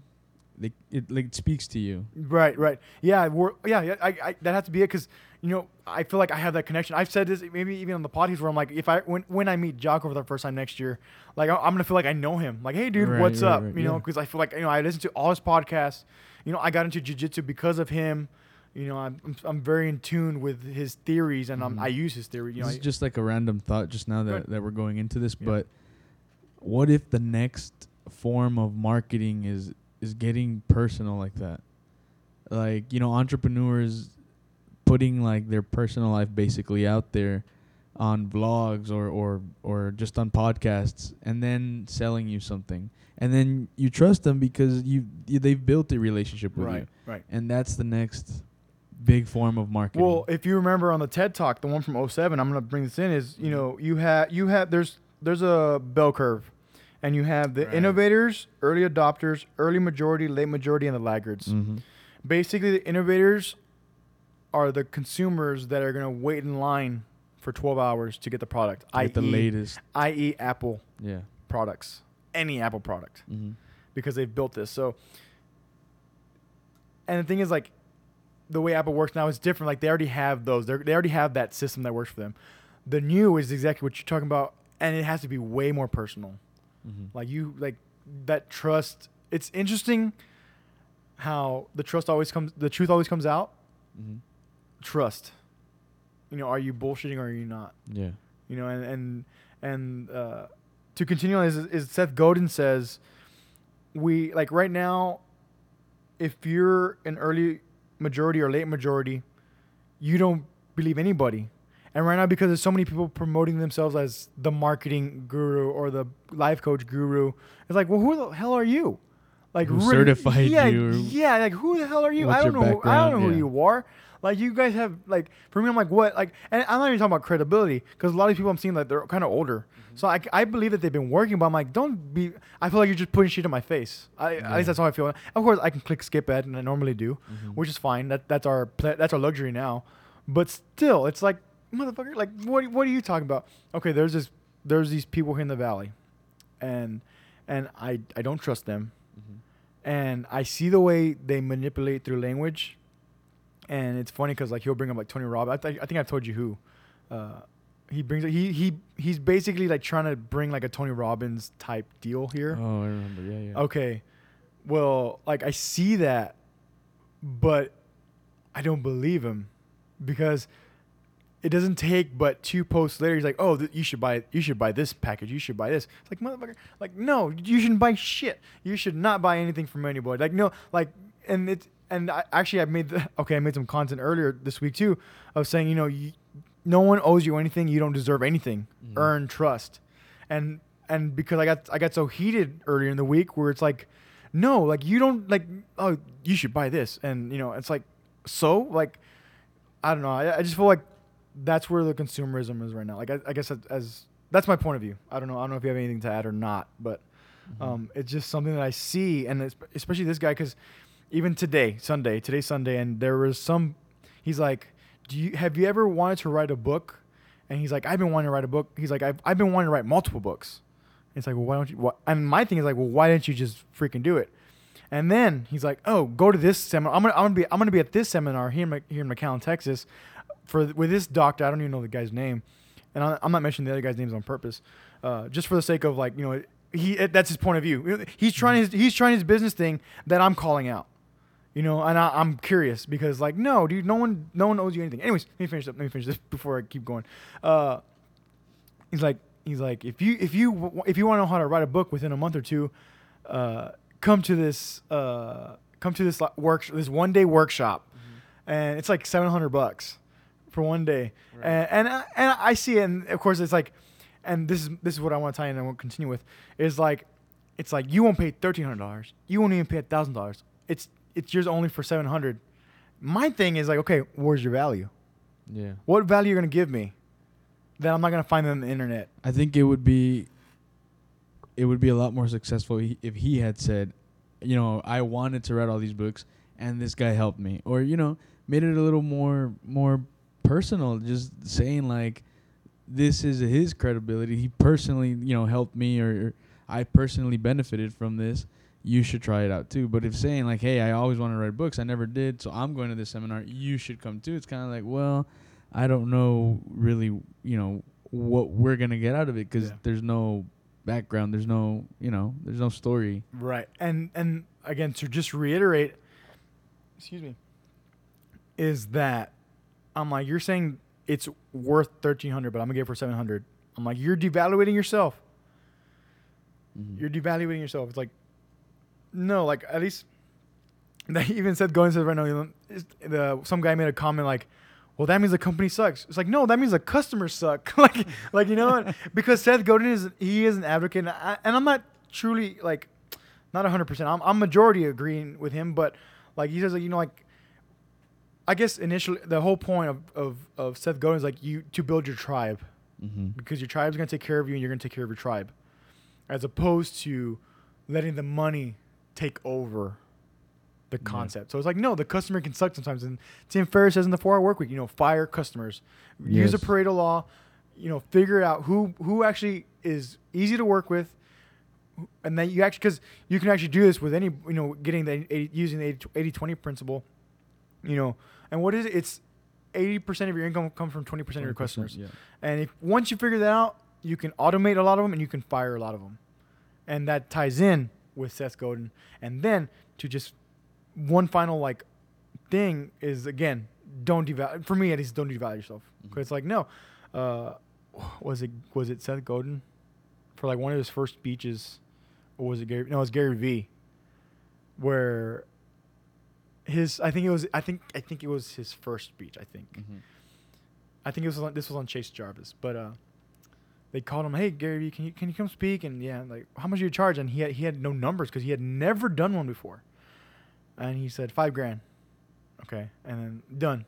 they it like it speaks to you? Right, right. Yeah, we're yeah, yeah. I, I that has to be it because you know I feel like I have that connection. I've said this maybe even on the podcast where I'm like, if I when when I meet Jocko for the first time next year, like I- I'm gonna feel like I know him. Like, hey, dude, Right, what's right, up? right, you know, yeah. because I feel like you know I listen to all his podcasts. You know, I got into jujitsu because of him. You know, I'm I'm, I'm very in tune with his theories, and I'm Mhm. I use his theory. You know, this I- is just like a random thought just now that, that we're going into this, Yeah. but what if the next form of marketing is is getting personal like that? Like, you know, entrepreneurs putting like their personal life basically out there on vlogs or or or just on podcasts and then selling you something. And then you trust them because you, you they've built a relationship with right, you. right. And that's the next big form of marketing. Well, if you remember on the TED Talk, the one from 07, I'm gonna bring this in. Is you mm-hmm. know you have you have there's there's a bell curve, and you have the Right. innovators, early adopters, early majority, late majority, and the laggards. hmm Basically, the innovators are the consumers that are gonna wait in line for 12 hours to get the product, Like the i.e., latest. i.e., Apple Yeah. products, any Apple product Mm-hmm. because they've built this. So, and the thing is, like, the way Apple works now is different. Like, they already have those. They're, they already have that system that works for them. The new is exactly what you're talking about, and it has to be way more personal. Mm-hmm. Like you, like that trust. It's interesting how the trust always comes. The truth always comes out. Mm-hmm. Trust. You know, are you bullshitting or are you not? Yeah. you know and and and uh, to continue on is, is Seth Godin says we like right now if you're an early majority or late majority you don't believe anybody and right now because there's so many people promoting themselves as the marketing guru or the life coach guru it's like well who the hell are you like Who really- certified yeah, you yeah like who the hell are you i don't know who, i don't know background? who you are like you guys have like for me, I'm like what like, and I'm not even talking about credibility because a lot of people I'm seeing like they're kind of older. So I, I believe that they've been working, but I'm like, don't be. I feel like you're just putting shit in my face. I, At least that's how I feel. Of course, I can click skip ad, and I normally do, Mhm. which is fine. That that's our that's our luxury now. But still, it's like motherfucker. Like what what are you talking about? Okay, there's this there's these people here in the valley, and and I I don't trust them Mhm. and I see the way they manipulate through language, and it's funny because like he'll bring up like Tony Robbins. I, th- I think I've told you who. Uh, he brings he he he's basically like trying to bring like a Tony Robbins type deal here. Oh, I remember. Yeah, yeah. Okay, well like I see that, but I don't believe him because it doesn't take but two posts later. He's like, "Oh, th- you should buy you should buy this package. You should buy this." It's like motherfucker, like no, you shouldn't buy shit. You should not buy anything from anybody. Like no, like and it's and I actually I made the, okay I made some content earlier this week too of saying you know you, no one owes you anything. You don't deserve anything. Mhm. Earn trust, and and because I got I got so heated earlier in the week where it's like no, like you don't like. Oh, you should buy this, and you know, it's like, so like, I don't know. I, I just feel like that's where the consumerism is right now. Like, I, I guess as, as that's my point of view. I don't know. I don't know if you have anything to add or not, but Mm-hmm. um, it's just something that I see, and it's, especially this guy, because even today, Sunday, today's Sunday, and there was some. He's like, "Do you have you ever wanted to write a book?" And he's like, "I've been wanting to write a book." He's like, "I've, I've been wanting to write multiple books." It's like, well, why don't you? What? And my thing is like, well, why didn't you just freaking do it? And then he's like, "Oh, go to this seminar. I'm gonna, I'm gonna be, I'm gonna be at this seminar here in, here in McAllen, Texas, for with this doctor. I don't even know the guy's name, and I, I'm not mentioning the other guy's names on purpose, uh, just for the sake of like, you know, he it, that's his point of view. He's trying his, he's trying his business thing that I'm calling out, you know, and I, I'm curious because like, no, dude, no one, no one owes you anything. Anyways, let me finish up. Let me finish this before I keep going. Uh, he's like, he's like, if you, if you, if you want to know how to write a book within a month or two, uh, come to this, uh, come to this work, this one day workshop, and it's like 700 bucks for one day, Right. and and I, and I see it, and of course it's like, and this is this is what I want to tie in and I want to continue with, is like, it's like you won't pay thirteen hundred dollars, you won't even pay a thousand dollars. It's it's yours only for 700. My thing is like, okay, where's your value? Yeah. What value are you gonna give me that I'm not gonna find on the internet? I think it would be it would be a lot more successful he- if he had said, you know, I wanted to write all these books and this guy helped me or you know, made it a little more more personal just saying like this is his credibility. He personally, you know, helped me or, or I personally benefited from this. You should try it out too. But if saying like, "Hey, I always want to write books. I never did, so I'm going to this seminar. You should come too." It's kind of like, well, I don't know really, you know, what we're gonna get out of it because Yeah. there's no background. There's no, you know, there's no story. Right. And and again to just reiterate, excuse me, is that I'm like you're saying it's worth thirteen hundred, but I'm gonna get it for seven hundred. I'm like you're devaluating yourself. Mhm. You're devaluating yourself. It's like no, like at least they even said going to the right now. You know, the some guy made a comment like. Well, that means the company sucks. It's like no, that means the customers suck. like, like you know, what? because Seth Godin is he is an advocate, and, I, and I'm not truly like not 100%. I'm, I'm majority agreeing with him, but like he says, like, you know, like I guess initially the whole point of, of, of Seth Godin is like you to build your tribe Mhm. because your tribe's gonna take care of you and you're gonna take care of your tribe, as opposed to letting the money take over the Yeah. concept. So it's like no, the customer can suck sometimes. And Tim Ferriss says in the Four Hour Work Week, you know, fire customers, use a Pareto law, you know, figure out who who actually is easy to work with, and then you actually because you can actually do this with any you know getting the 80, using the 80 20 principle, you know, and what is it? It's eighty percent of your income comes from twenty percent of your customers. Yeah. And if once you figure that out, you can automate a lot of them and you can fire a lot of them. And that ties in with Seth Godin. And then to just one final like thing is again, don't devalue for me at least don't devalue yourself. Because Mhm. it's like no, uh, was it was it Seth Godin for like one of his first speeches, or was it Gary? No, it was Gary V. Where his I think it was I think I think it was his first speech I think Mhm. I think it was on, this was on Chase Jarvis, but uh, they called him, "Hey Gary, can you can you come speak?" And yeah, like how much do you charge? And he had he had no numbers because he had never done one before, and he said five grand, okay, and then done,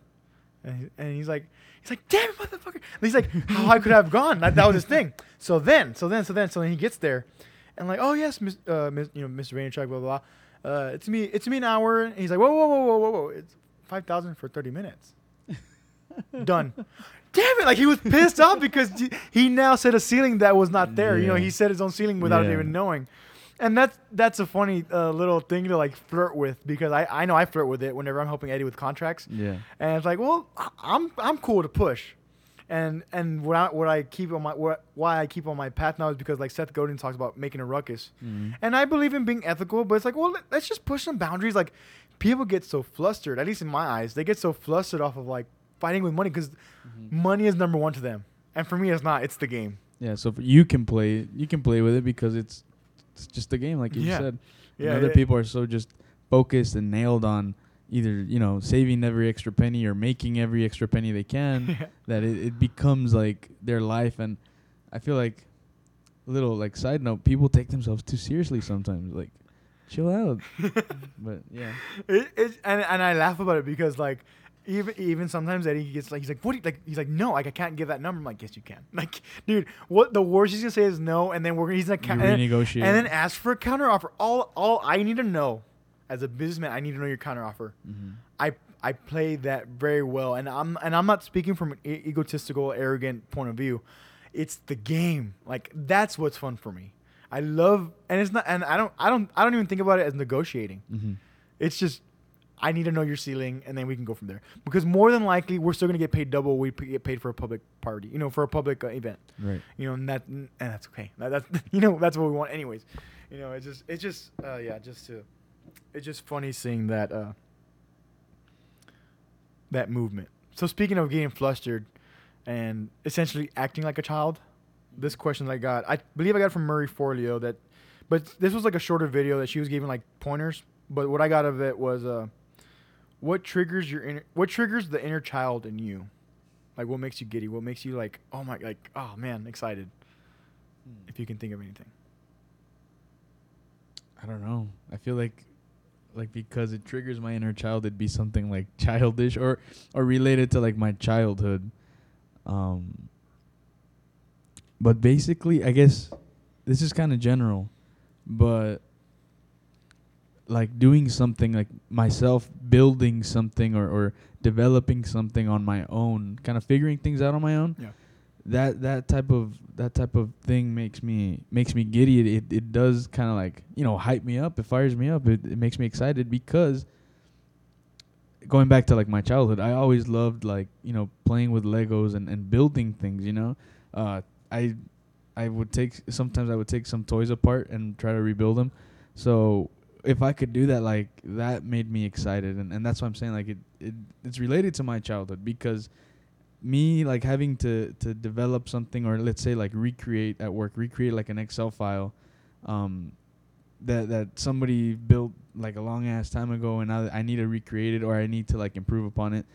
and, he, and he's like he's like damn it, motherfucker. And he's like how high could I have gone? That, that was his thing. So then, so then, so then, so then he gets there, and like oh yes, Miss, uh, Miss you know Mr. Vaynerchuk, blah blah blah. Uh, it's me, it's me an hour. And he's like whoa whoa whoa whoa whoa whoa, it's five thousand for thirty minutes. Done. Damn it! Like he was pissed off because he- now set a ceiling that was not there. You know, he set his own ceiling without Yeah. even knowing, and that's that's a funny uh, little thing to like flirt with because I, I know I flirt with it whenever I'm helping Eddie with contracts, Yeah. and it's like, well, I'm I'm cool to push, and and what I what I keep on my what, why I keep on my path now is because like Seth Godin talks about making a ruckus, Mhm. and I believe in being ethical, but it's like, well, let- let's just push some boundaries. Like, people get so flustered, at least in my eyes, they get so flustered off of like fighting with money because Mhm. money is number one to them, and for me, it's not. It's the game. Yeah, so you can play you can play with it because it's it's just a game, like you Yeah. said. And Yeah, other yeah. people are so just focused and nailed on either you know saving every extra penny or making every extra penny they can Yeah. that it, it becomes like their life. And I feel like little like side note, people take themselves too seriously sometimes. Like chill out. but yeah, It, it, and and I laugh about it because like even even sometimes Eddie gets like he's like what do you, like he's like no like I can't give that number. I'm like yes you can. Like dude, what the worst he's gonna say is no, and then we're he's gonna ca- and, then- and then ask for a counter offer. All all I need to know as a businessman, I need to know your counter offer. Mhm. I I play that very well, and I'm and I'm not speaking from an e- egotistical, arrogant point of view. It's the game. Like that's what's fun for me. I love, and it's not, and I don't, I don't, I don't even think about it as negotiating. Mhm. It's just I need to know your ceiling, and then we can go from there. Because more than likely, we're still gonna get paid double. We p- get paid for a public party, you know, for a public uh, event, Right. you know, and that, and that's okay. That, that's you know, that's what we want, anyways. You know, it's just, it's just, uh, yeah, just to, it's just funny seeing that, uh, that movement. So speaking of getting flustered, and essentially acting like a child, this question I got, I believe I got from Marie Forleo that, but this was like a shorter video that she was giving like pointers. But what I got of it was, uh, what triggers your inner, what triggers the inner child in you, like what makes you giddy, what makes you like, oh my, like, oh man, excited. If you can think of anything. I don't know. I feel like like because it triggers my inner child it'd be something like childish or or related to like my childhood. Um but basically I guess this is kind of general, but like doing something like myself building something or, or developing something on my own, kind of figuring things out on my own. Yeah. That that type of that type of thing makes me makes me giddy. It it, it does kind of like you know hype me up. It fires me up. It it makes me excited because going back to like my childhood, I always loved like you know playing with Legos and, and building things. You know, uh, I I would take sometimes I would take some toys apart and try to rebuild them. So if I could do that, like that made me excited, and, and that's why I'm saying like it, it it's related to my childhood because me like having to to develop something or let's say like recreate at work, recreate like an Excel file, um, that that somebody built like a long ass time ago, and I I need to recreate it or I need to like improve upon it.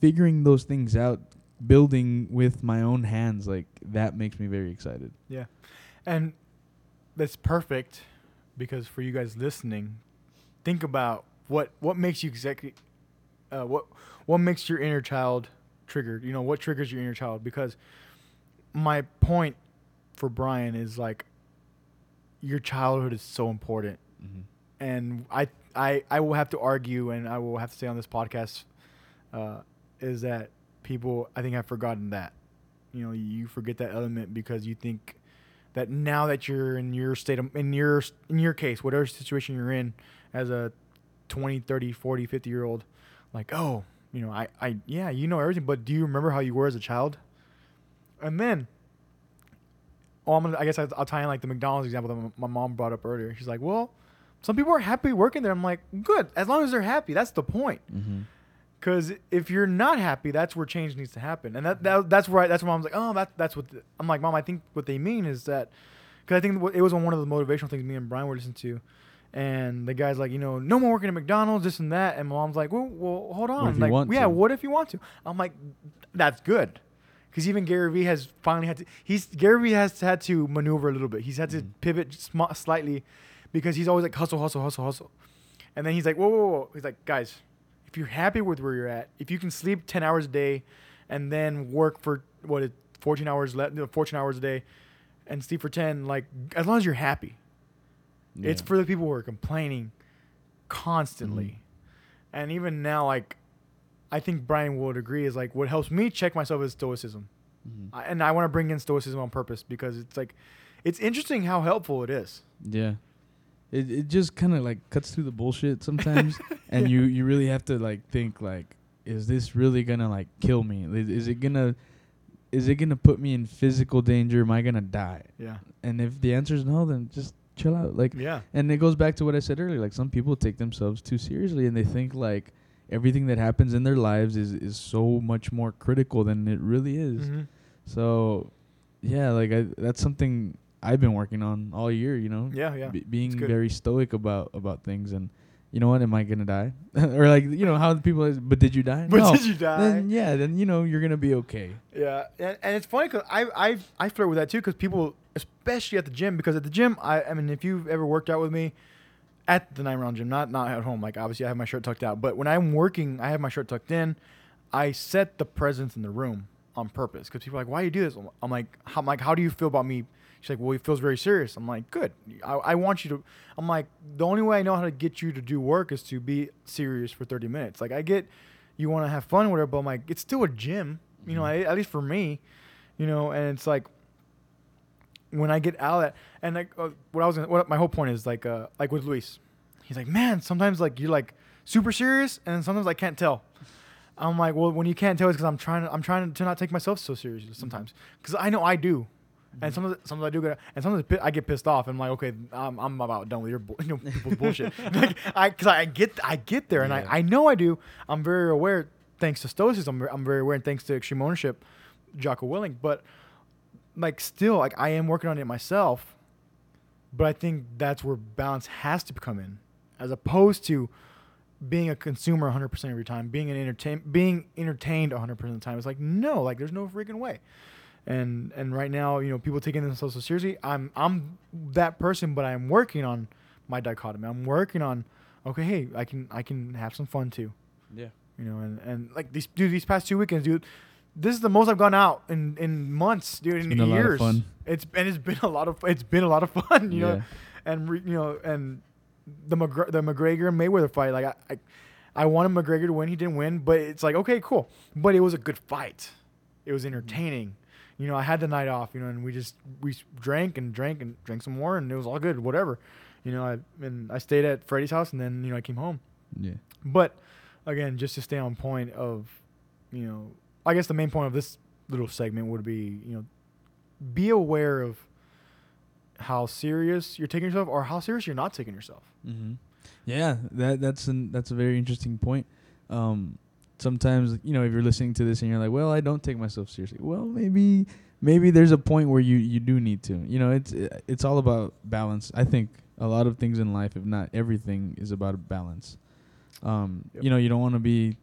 Figuring those things out, building with my own hands, like that makes me very excited. Yeah. And that's perfect because for you guys listening, think about what what makes you exactly uh, what what makes your inner child triggered. You know, what triggers your inner child because my point for Brian is like your childhood is so important Mm-hmm. and I, I I will have to argue and I will have to say on this podcast uh, is that people I think have forgotten that you know you forget that element because you think that now that you're in your state of, in your in your case whatever situation you're in as a 20 30 40 50 year old like oh you know I I yeah you know everything but do you remember how you were as a child and then oh, I'm gonna, I guess I'll, I'll tie in like the McDonald's example that my mom brought up earlier. She's like, well, some people are happy working there. I'm like, good, as long as they're happy. That's the point. Mm-hmm. Because if you're not happy, that's where change needs to happen. And that, that that's where I, that's where mom's like, oh, that that's what the, I'm like, mom. I think what they mean is that because I think it was on one of the motivational things me and Brian were listening to. And the guy's like, you know, no more working at McDonald's, this and that. And my mom's like, well, well hold on. like, yeah, to? what if you want to? I'm like, that's good. Because even Gary Vee has finally had to. He's Gary Vee has had to maneuver a little bit. He's had to Mhm. pivot sm- slightly, because he's always like hustle, hustle, hustle, hustle, and then he's like, whoa, whoa, whoa. He's like, guys, if you're happy with where you're at, if you can sleep ten hours a day, and then work for what is 14 hours left, 14 hours a day, and sleep for 10, like as long as you're happy. It's for the people who are complaining constantly. Mhm. And even now, like, I think Brian would agree is like what helps me check myself is stoicism. Mm-hmm. I, and I want to bring in stoicism on purpose because it's like, it's interesting how helpful it is. Yeah. It it just kind of like cuts through the bullshit sometimes, and you you really have to like think like, is this really gonna like kill me? Is, is it gonna is it gonna put me in physical danger? Am I gonna die? Yeah. And if the answer is no, then just chill out. Like, Yeah. and it goes back to what I said earlier. Like some people take themselves too seriously, and they think like everything that happens in their lives is is so much more critical than it really is. Mhm. So, yeah, like I, that's something I've been working on all year. You know, Yeah. Yeah. be- being very stoic about about things and you know what am i gonna die or like you know how the people is but did you die But no did you die? then yeah then you know you're gonna be okay Yeah, and, and it's funny because I I I flirt with that too because people, especially at the gym, because at the gym, I I mean, if you've ever worked out with me, at the nine round gym, not not at home. Like obviously, I have my shirt tucked out, but when I'm working, I have my shirt tucked in. I set the presence in the room on purpose because people are like, "Why do you do this?" I'm like, "How, I'm like, how do you feel about me?" She's like, "Well, he feels very serious." I'm like, "Good. I, I want you to." I'm like, "The only way I know how to get you to do work is to be serious for 30 minutes." Like, I get you want to have fun, whatever, but I'm like, it's still a gym, you know. Mhm. I, at least for me, you know, and it's like when I get out of that, and like uh, what I was, gonna, what my whole point is like, uh, like with Luis, he's like, man, sometimes like you're like super serious, and sometimes I can't tell. I'm like, well, when you can't tell, it's because I'm trying to, I'm trying to not take myself so seriously sometimes, because I know I do, and mm-hmm. sometimes, sometimes I do get, and sometimes I get pissed off, and I'm like, okay, I'm, I'm about done with your, bull- you know, people's bullshit, like, I, because I get, I get there, and Yeah. I, I know I do. I'm very aware, thanks to Stoicism, I'm, I'm very aware, and thanks to extreme ownership, Jocko Willink, but like still like I am working on it myself, but I think that's where balance has to come in, as opposed to being a consumer 100% of your time, being an entertain, being entertained 100% of the time. It's like no, like there's no freaking way. And and right now, you know, people taking themselves so seriously. I'm I'm that person, but I'm working on my dichotomy. I'm working on okay, hey, I can I can have some fun too Yeah. you know, and, and like these dude, these past two weekends, dude, this is the most I've gone out in, in months, dude, in been a lot of years. fun. It's and it's been a lot of it's been a lot of fun, you know, and re, you know, and the McGr- the McGregor Mayweather fight, like I, I I wanted McGregor to win, he didn't win, but it's like okay, cool, but it was a good fight, it was entertaining. You know, I had the night off, you know, and we just we drank and drank and drank some more, and it was all good, whatever. You know, I and I stayed at Freddie's house, and then you know I came home. Yeah. But again, just to stay on point of, you know, I guess the main point of this little segment would be, you know, be aware of how serious you're taking yourself or how serious you're not taking yourself. Mm-hmm. Yeah, that that's an that's a very interesting point. Um, sometimes you know if you're listening to this and you're like, well, I don't take myself seriously. Well, maybe maybe there's a point where you you do need to. You know, it's it's all about balance. I think a lot of things in life, if not everything, is about balance. Um, Yep. you know, you don't want to be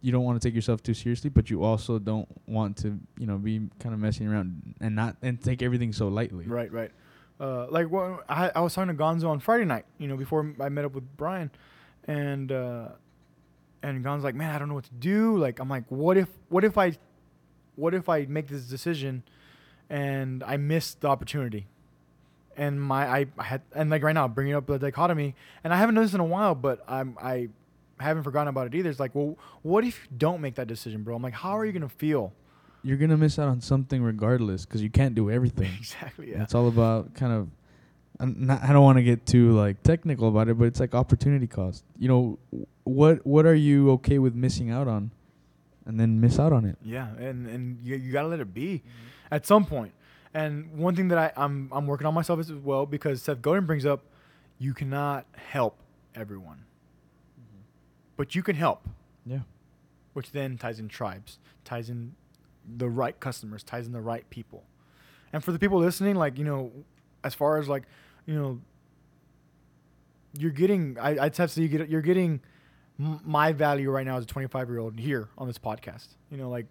you don't want to take yourself too seriously, but you also don't want to, you know, be kind of messing around and not and take everything so lightly. Right, right. Uh, like when I, I was talking to Gonzo on Friday night, you know, before I met up with Brian, and uh, and Gonzo's like, man, I don't know what to do. Like, I'm like, what if, what if I, what if I make this decision, and I miss the opportunity, and my I, I had and like right now bringing up the dichotomy, and I haven't done this in a while, but I'm I haven't forgotten about it either. It's like, well, what if you don't make that decision, bro? I'm like, how are you gonna feel? You're gonna miss out on something regardless because you can't do everything. exactly. Yeah. It's all about kind of. I'm not, I don't want to get too like technical about it, but it's like opportunity cost. You know, what what are you okay with missing out on, and then miss out on it. Yeah, and and you, you gotta let it be mm-hmm. at some point. And one thing that I, I'm I'm working on myself as well because Seth Godin brings up, you cannot help everyone, mm-hmm. but you can help, Yeah. which then ties in tribes, ties in the right customers, ties in the right people. And for the people listening, like you know, as far as like, you know, you're getting, I, I'd have to say you get, you're getting my value right now as a 25 year old here on this podcast. You know, like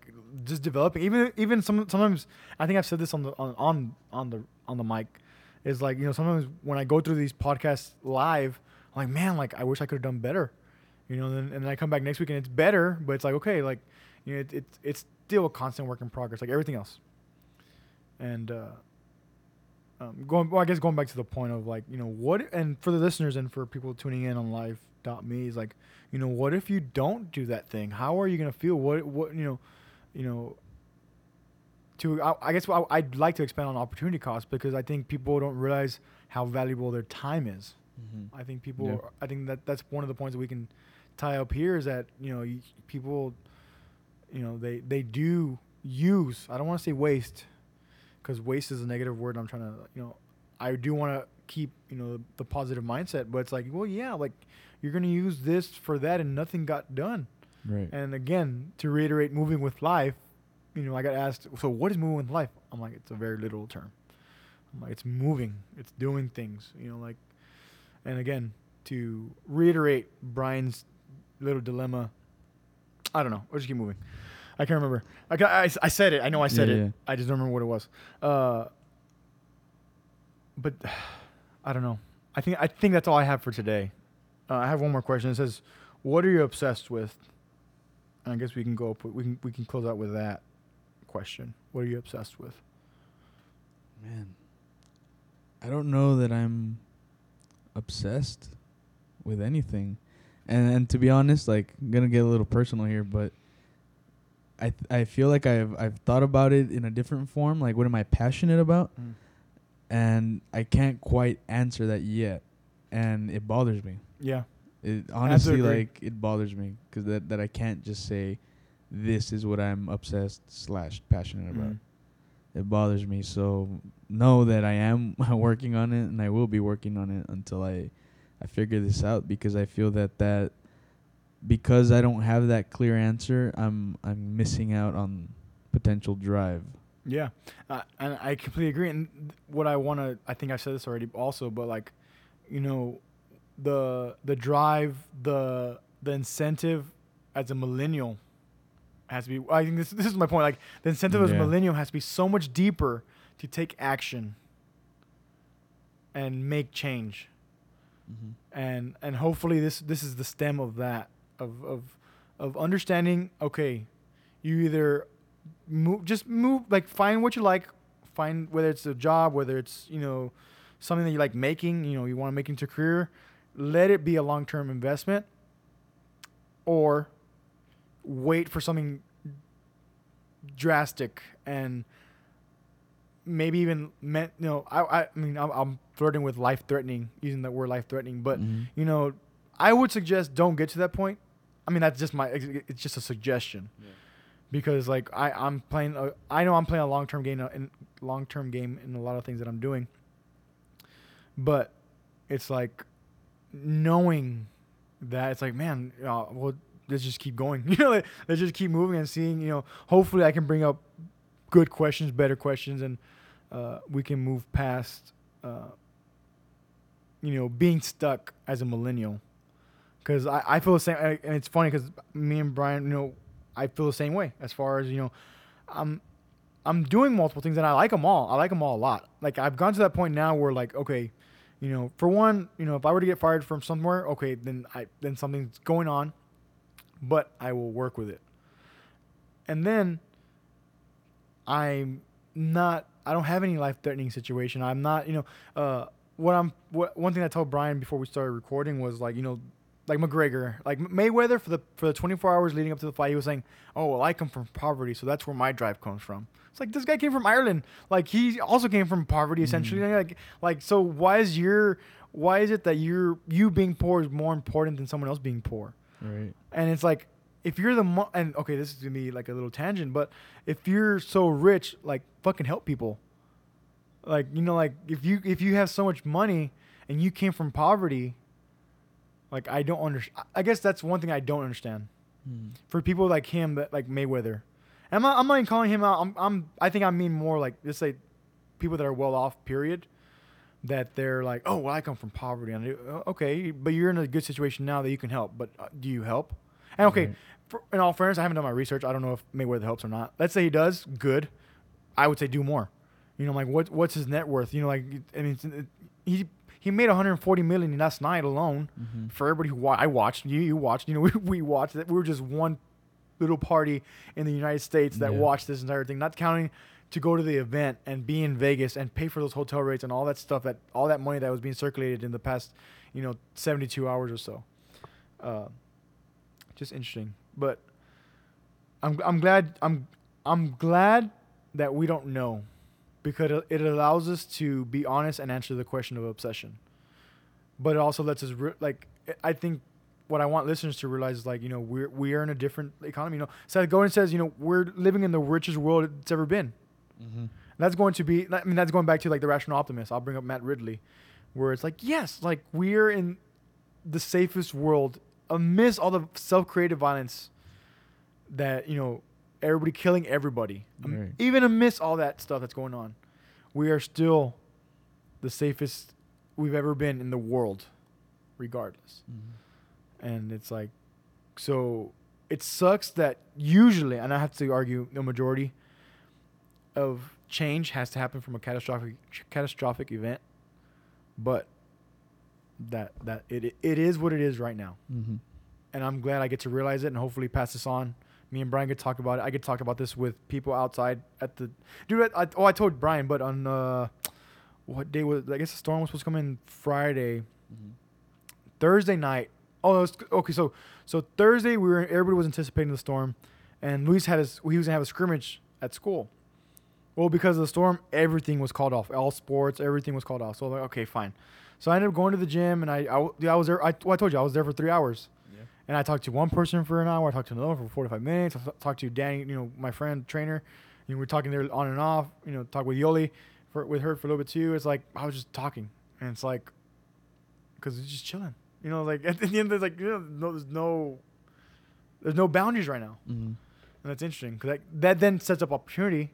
just developing. Even even some sometimes I think I've said this on the on on, on the on the mic is like you know sometimes when I go through these podcasts live, I'm like man, like I wish I could have done better. You know, and then, and then I come back next week and it's better, but it's like okay, like you know, it, it's it's still a constant work in progress, like everything else. And uh, um, going, well, I guess going back to the point of like, you know, what, and for the listeners and for people tuning in on live.me is like, you know, what if you don't do that thing? How are you going to feel? What, what, you know, you know, to, I, I guess I, I'd like to expand on opportunity cost because I think people don't realize how valuable their time is. Mm-hmm. I think people, Yeah. I think that that's one of the points that we can tie up here is that, you know, you, people, you know, they, they do use, I don't want to say waste because waste is a negative word. I'm trying to, you know, I do want to keep, you know, the, the positive mindset, but it's like, well, yeah, like you're going to use this for that and nothing got done. Right. And again, to reiterate, moving with life, you know, I got asked, so what is moving with life? I'm like, it's a very literal term. I'm like, it's moving, it's doing things, you know, like, and again, to reiterate Brian's little dilemma, I don't know. Let's just keep moving. I can't remember. I, I, I said it. I know I said Yeah, it. yeah. I just don't remember what it was. Uh, but I don't know. I think I think that's all I have for today. Uh, I have one more question. It says, "What are you obsessed with?" And I guess we can go. Up, with- we can we can close out with that question. What are you obsessed with? Man, I don't know that I'm obsessed with anything, and and to be honest, like I'm gonna get a little personal here, but I th- I feel like I've I've thought about it in a different form. Like, what am I passionate about? Mm. And I can't quite answer that yet, and it bothers me. Yeah. It honestly like it bothers me because that that I can't just say this is what I'm obsessed slash passionate about. Mm. It bothers me. So know that I am working on it, and I will be working on it until I I figure this out because I feel that that because I don't have that clear answer, I'm I'm missing out on potential drive. Yeah, uh, and I completely agree. And th- what I want to, I think I said this already, also, but like, you know, the the drive, the the incentive as a millennial has to be. I think this this is my point. Like, the incentive as a millennial has to be so much deeper to take action and make change. and and hopefully this this is the stem of that of of of understanding okay you either move just move like find what you like find whether it's a job whether it's you know something that you like making you know you want to make into a career let it be a long-term investment or wait for something drastic and maybe even meant you know i i mean i'm, I'm flirting with life threatening using that word life threatening but Mhm. you know i would suggest don't get to that point i mean that's just my it's just a suggestion. Because like i i'm playing a, i know i'm playing a long-term game in long-term game in a lot of things that i'm doing. But it's like knowing that it's like man uh, well let's just keep going. You know let's just keep moving and seeing you know hopefully i can bring up good questions better questions and uh, we can move past uh, you know being stuck as a millennial because I, I feel the same and it's funny because me and brian you know i feel the same way as far as you know i'm i'm doing multiple things and i like them all. I like them all a lot. Like i've gone to that point now where like okay you know for one you know if i were to get fired from somewhere okay then i then something's going on but i will work with it. And then i'm not i don't have any life threatening situation. I'm not you know uh what i'm what one thing i told brian before we started recording was like you know like McGregor, like Mayweather for the for the 24 hours leading up to the fight, he was saying, "Oh, well, I come from poverty, so that's where my drive comes from." It's like this guy came from Ireland, like he also came from poverty essentially. Mm-hmm. Like, like so, why is your why is it that you're you being poor is more important than someone else being poor? Right. And it's like if you're the mo- and okay, this is gonna be like a little tangent, but if you're so rich, like fucking help people. Like you know, like if you if you have so much money and you came from poverty, like I don't understand. I guess that's one thing I don't understand for people like him, that like Mayweather. And I'm not, I'm not even calling him out. I'm, I'm I think I mean more like just say people that are well off. Period. That they're like, oh, well, I come from poverty. And I uh, okay, but you're in a good situation now that you can help. But uh, do you help? And okay, Right. for, in all fairness, I haven't done my research. I don't know if Mayweather helps or not. Let's say he does. Good. I would say do more. You know, like what what's his net worth? You know, like I mean, he he made 140 million last night alone Mm-hmm. for everybody who wa- I watched, you you watched, you know, we, we watched it. We were just one little party in the United States that Yeah. watched this entire thing, not counting to go to the event and be in Vegas and pay for those hotel rates and all that stuff that all that money that was being circulated in the past, you know, 72 hours or so. Uh, just interesting, but I'm I'm glad I'm I'm glad that we don't know because it- it allows us to be honest and answer the question of obsession. But it also lets us re- like I think what I want listeners to realize is like you know we're we are in a different economy. You know, Seth Godin says you know we're living in the richest world it's ever been. Mm-hmm. That's going to be. I mean, that's going back to like the rational optimist. I'll bring up Matt Ridley, where it's like, yes, like we're in the safest world amidst all the self-created violence that you know everybody killing everybody, Um, Right. even amidst all that stuff that's going on, we are still the safest we've ever been in the world, regardless. And it's like, so it sucks that usually, and I have to argue, the majority of change has to happen from a catastrophic catastrophic event. But that that it it, it is what it is right now, Mm-hmm. and I'm glad I get to realize it and hopefully pass this on. Me and Brian could talk about it. I could talk about this with people outside at the dude. I, I, oh, I told Brian, but on uh, what day was? I guess the storm was supposed to come in Friday. Thursday night. Oh, was, okay. So so Thursday we were everybody was anticipating the storm, and Luis had his he was gonna have a scrimmage at school. Well, because of the storm, everything was called off. All sports, everything was called off. So I like, okay, fine. So I ended up going to the gym, and I, I was there. I, well, I told you I was there for three hours. And I talked to one person for an hour. I talked to another one for forty five minutes. I talked to Danny, you know, my friend trainer. You know, we are talking there on and off. You know, talk with Yoli, for with her for a little bit too. It's like I was just talking, and it's like, because it's just chilling. You know, like at the end, there's like you know, no, there's no, there's no boundaries right now, Mm-hmm. and that's interesting because that, that then sets up opportunity,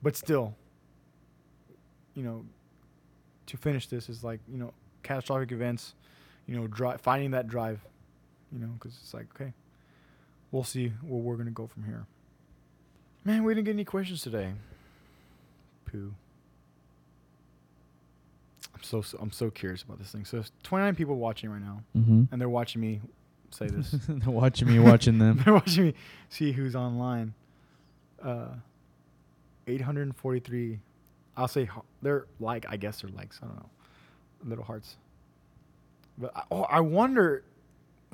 but still, you know, to finish this is like you know catastrophic events, you know, dri- finding that drive, you know, because it's like okay, we'll see where we're gonna go from here. Man, we didn't get any questions today. Pooh. I'm so, so I'm so curious about this thing. So there's 29 people watching right now, Mm-hmm. and they're watching me say this. They're watching me watching them. they're watching me see who's online. Uh, 843. I'll say ho- they're like I guess they're likes. I don't know, little hearts. But I, oh, I wonder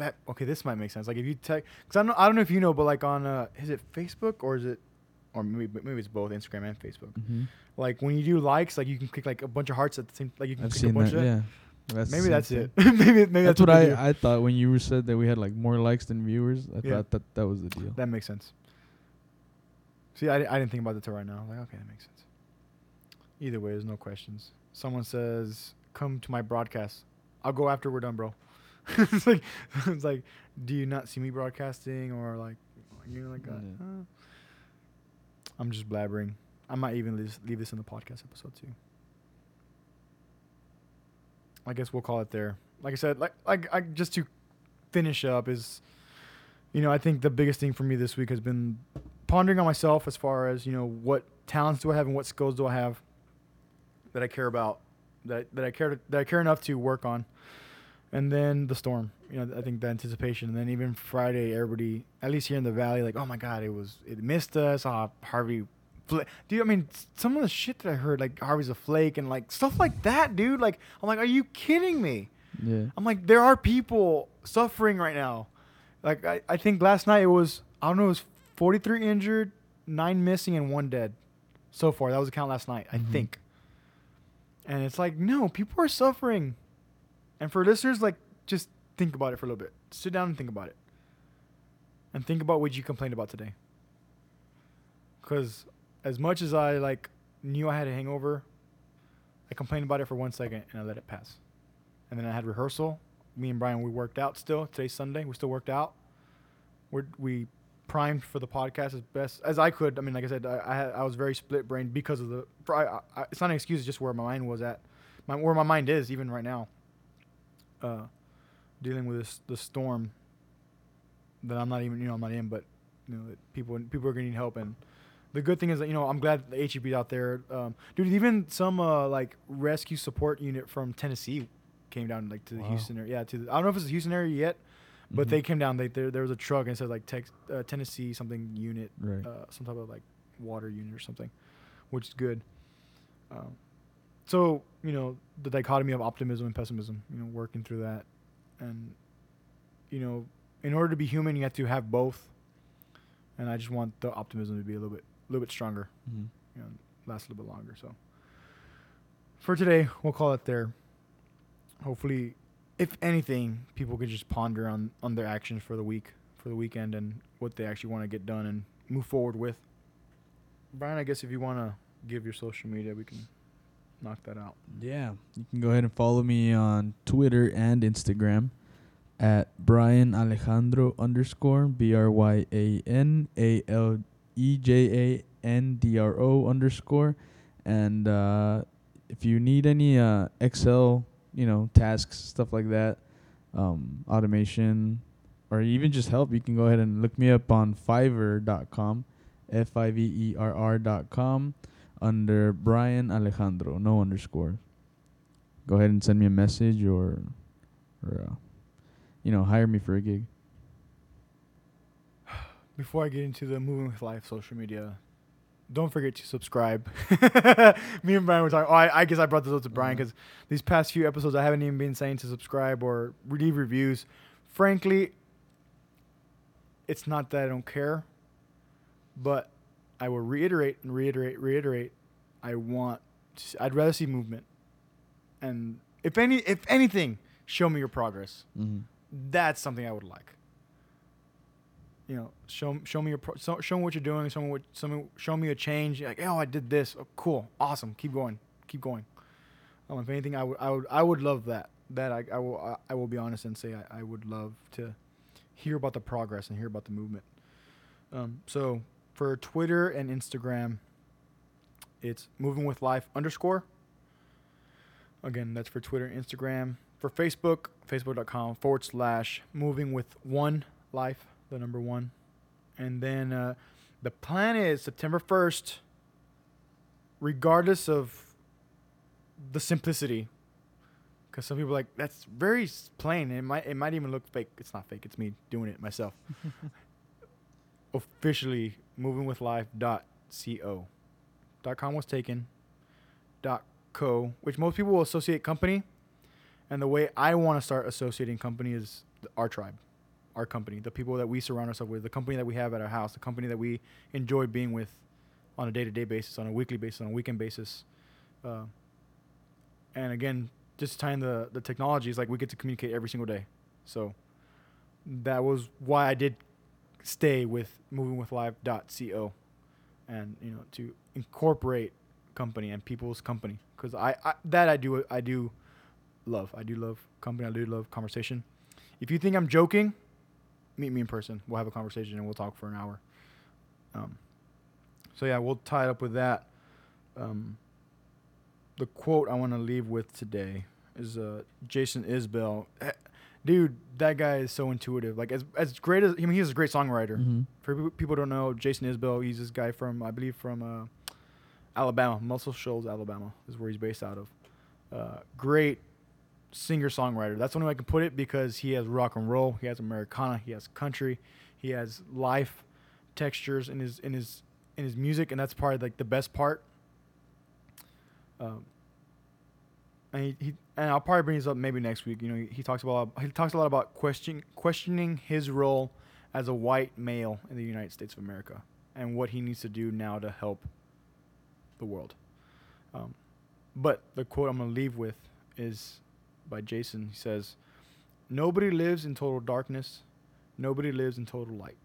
that okay, this might make sense. Like if you text, because I don't I don't know if you know, but like on uh, is it Facebook or is it, or maybe maybe it's both Instagram and Facebook. Mm-hmm. Like when you do likes, like you can click like a bunch of hearts at the same. Like you can I've click a bunch that. of. Yeah. That's Maybe that's thing. it. maybe maybe That's, that's, what do. I, I thought when you said that we had like more likes than viewers. I Yeah. thought that that was the deal. That makes sense. See, I, I didn't think about that till right now. Like, okay, that makes sense. Either way, there's no questions. Someone says, "Come to my broadcast." I'll go after we're done, bro. it's like, it's like, do you not see me broadcasting or like, you know, like, uh, Yeah. uh. I'm just blabbering. I might even leave, leave this in the podcast episode too. I guess we'll call it there. Like I said, like like I just to finish up is, you know, I think the biggest thing for me this week has been pondering on myself as far as you know what talents do I have and what skills do I have that I care about that that I care to, that I care enough to work on, and then the storm. You know, I think the anticipation, and then even Friday, everybody at least here in the valley, like, oh my god, it was it missed us. Ah, Harvey. Fla- dude, I mean, some of the shit that I heard, like Harvey's a flake and like stuff like that, dude. Like, I'm like, are you kidding me? Yeah. I'm like, there are people suffering right now. Like, I, I think last night it was, I don't know, it was 43 injured, nine missing, and one dead so far. That was the count last night, I Mhm. think. And it's like, no, people are suffering. And for listeners, like, just think about it for a little bit. Sit down and think about it. And think about what you complained about today. Because as much as I, like, knew I had a hangover, I complained about it for one second and I let it pass and then I had rehearsal. Me and Brian, we worked out still. Today's Sunday. We still worked out. We're, we primed for the podcast as best as I could. I mean, like I said, I I, had, I was very split brain because of the. I, it's not an excuse. It's just where my mind was at, my, where my mind is even right now. Uh, dealing with this the storm. That I'm not even you know I'm not in, but you know that people people are gonna need help and. The good thing is that you know I'm glad the HEB out there, um, dude. Even some uh, like rescue support unit from Tennessee came down like to the Wow. Houston area. Yeah, to the, I don't know if it's the Houston area yet, but Mhm. they came down. They there, there was a truck and it said like Tex, uh, Tennessee something unit, Right. uh, some type of like water unit or something, which is good. Um, so you know the dichotomy of optimism and pessimism. You know, working through that, and you know, in order to be human, you have to have both. And I just want the optimism to be a little bit, a little bit stronger Mhm. you know, last a little bit longer. So for today, we'll call it there. Hopefully, if anything, people could just ponder on on their actions for the week, for the weekend, and what they actually want to get done and move forward with. Brian, I guess if you want to give your social media, we can knock that out. Yeah, you can go ahead and follow me on Twitter and Instagram at Brian Alejandro underscore B R Y A N A L E J A N D R O underscore. And uh, if you need any uh, Excel, you know, tasks, stuff like that, um, automation, or even just help, you can go ahead and look me up on Fiverr.com, F I V E R R.com under Brian Alejandro, no underscore. Go ahead and send me a message or or uh, you know, hire me for a gig. Before I get into the moving with life social media, don't forget to subscribe. Me and Brian were talking. Oh, I, I guess I brought this up to Brian Mhm. because these past few episodes I haven't even been saying to subscribe or leave reviews. Frankly, it's not that I don't care, but I will reiterate and reiterate, reiterate. I want. To, I'd rather see movement, and if any, if anything, show me your progress Mm-hmm. that's something I would like. You know, show show me your pro- so, show me what you're doing. Show me what some show me a change. You're like, oh, I did this. Oh, cool, awesome. Keep going, keep going. Um, if anything, I would I would I would love that. That I, I will I, I will be honest and say I, I would love to hear about the progress and hear about the movement. Um, so for Twitter and Instagram, it's moving with life underscore. Again, that's for Twitter and Instagram. For Facebook, facebook.com forward slash moving with one life, the number one. And then uh, the plan is September 1st, regardless of the simplicity. Because some people are like, that's very plain. It might, it might even look fake. It's not fake, it's me doing it myself. Officially, movingwithlife.co. .com was taken. .co, which most people will associate company. And the way I want to start associating company is our tribe, our company, the people that we surround ourselves with, the company that we have at our house, the company that we enjoy being with on a day to day basis, on a weekly basis, on a weekend basis. Uh, and again, just tying the, the technology is like we get to communicate every single day. So that was why I did stay with movingwithlife.co and, you know, to incorporate company and people's company because I, I that I do I do love I do love company I do love conversation. If you think I'm joking, meet me in person. We'll have a conversation and we'll talk for an hour. Um, so yeah, we'll tie it up with that. Um, the quote I want to leave with today is uh, Jason Isbell. Dude, that guy is so intuitive. Like as as great as I mean, he's a great songwriter Mm-hmm. for people- don't know Jason Isbell, he's this guy from I believe from uh, Alabama, Muscle Shoals, Alabama is where he's based out of. Uh, great singer songwriter. That's the only way I can put it because he has rock and roll, he has Americana, he has country, he has life textures in his in his in his music, and that's probably like the best part. Um, and he, he and I'll probably bring this up maybe next week. You know, he, he talks about he talks a lot about question questioning his role as a white male in the United States of America and what he needs to do now to help the world. Um, but the quote I'm going to leave with is by Jason. He says, Nobody lives in total darkness, nobody lives in total light.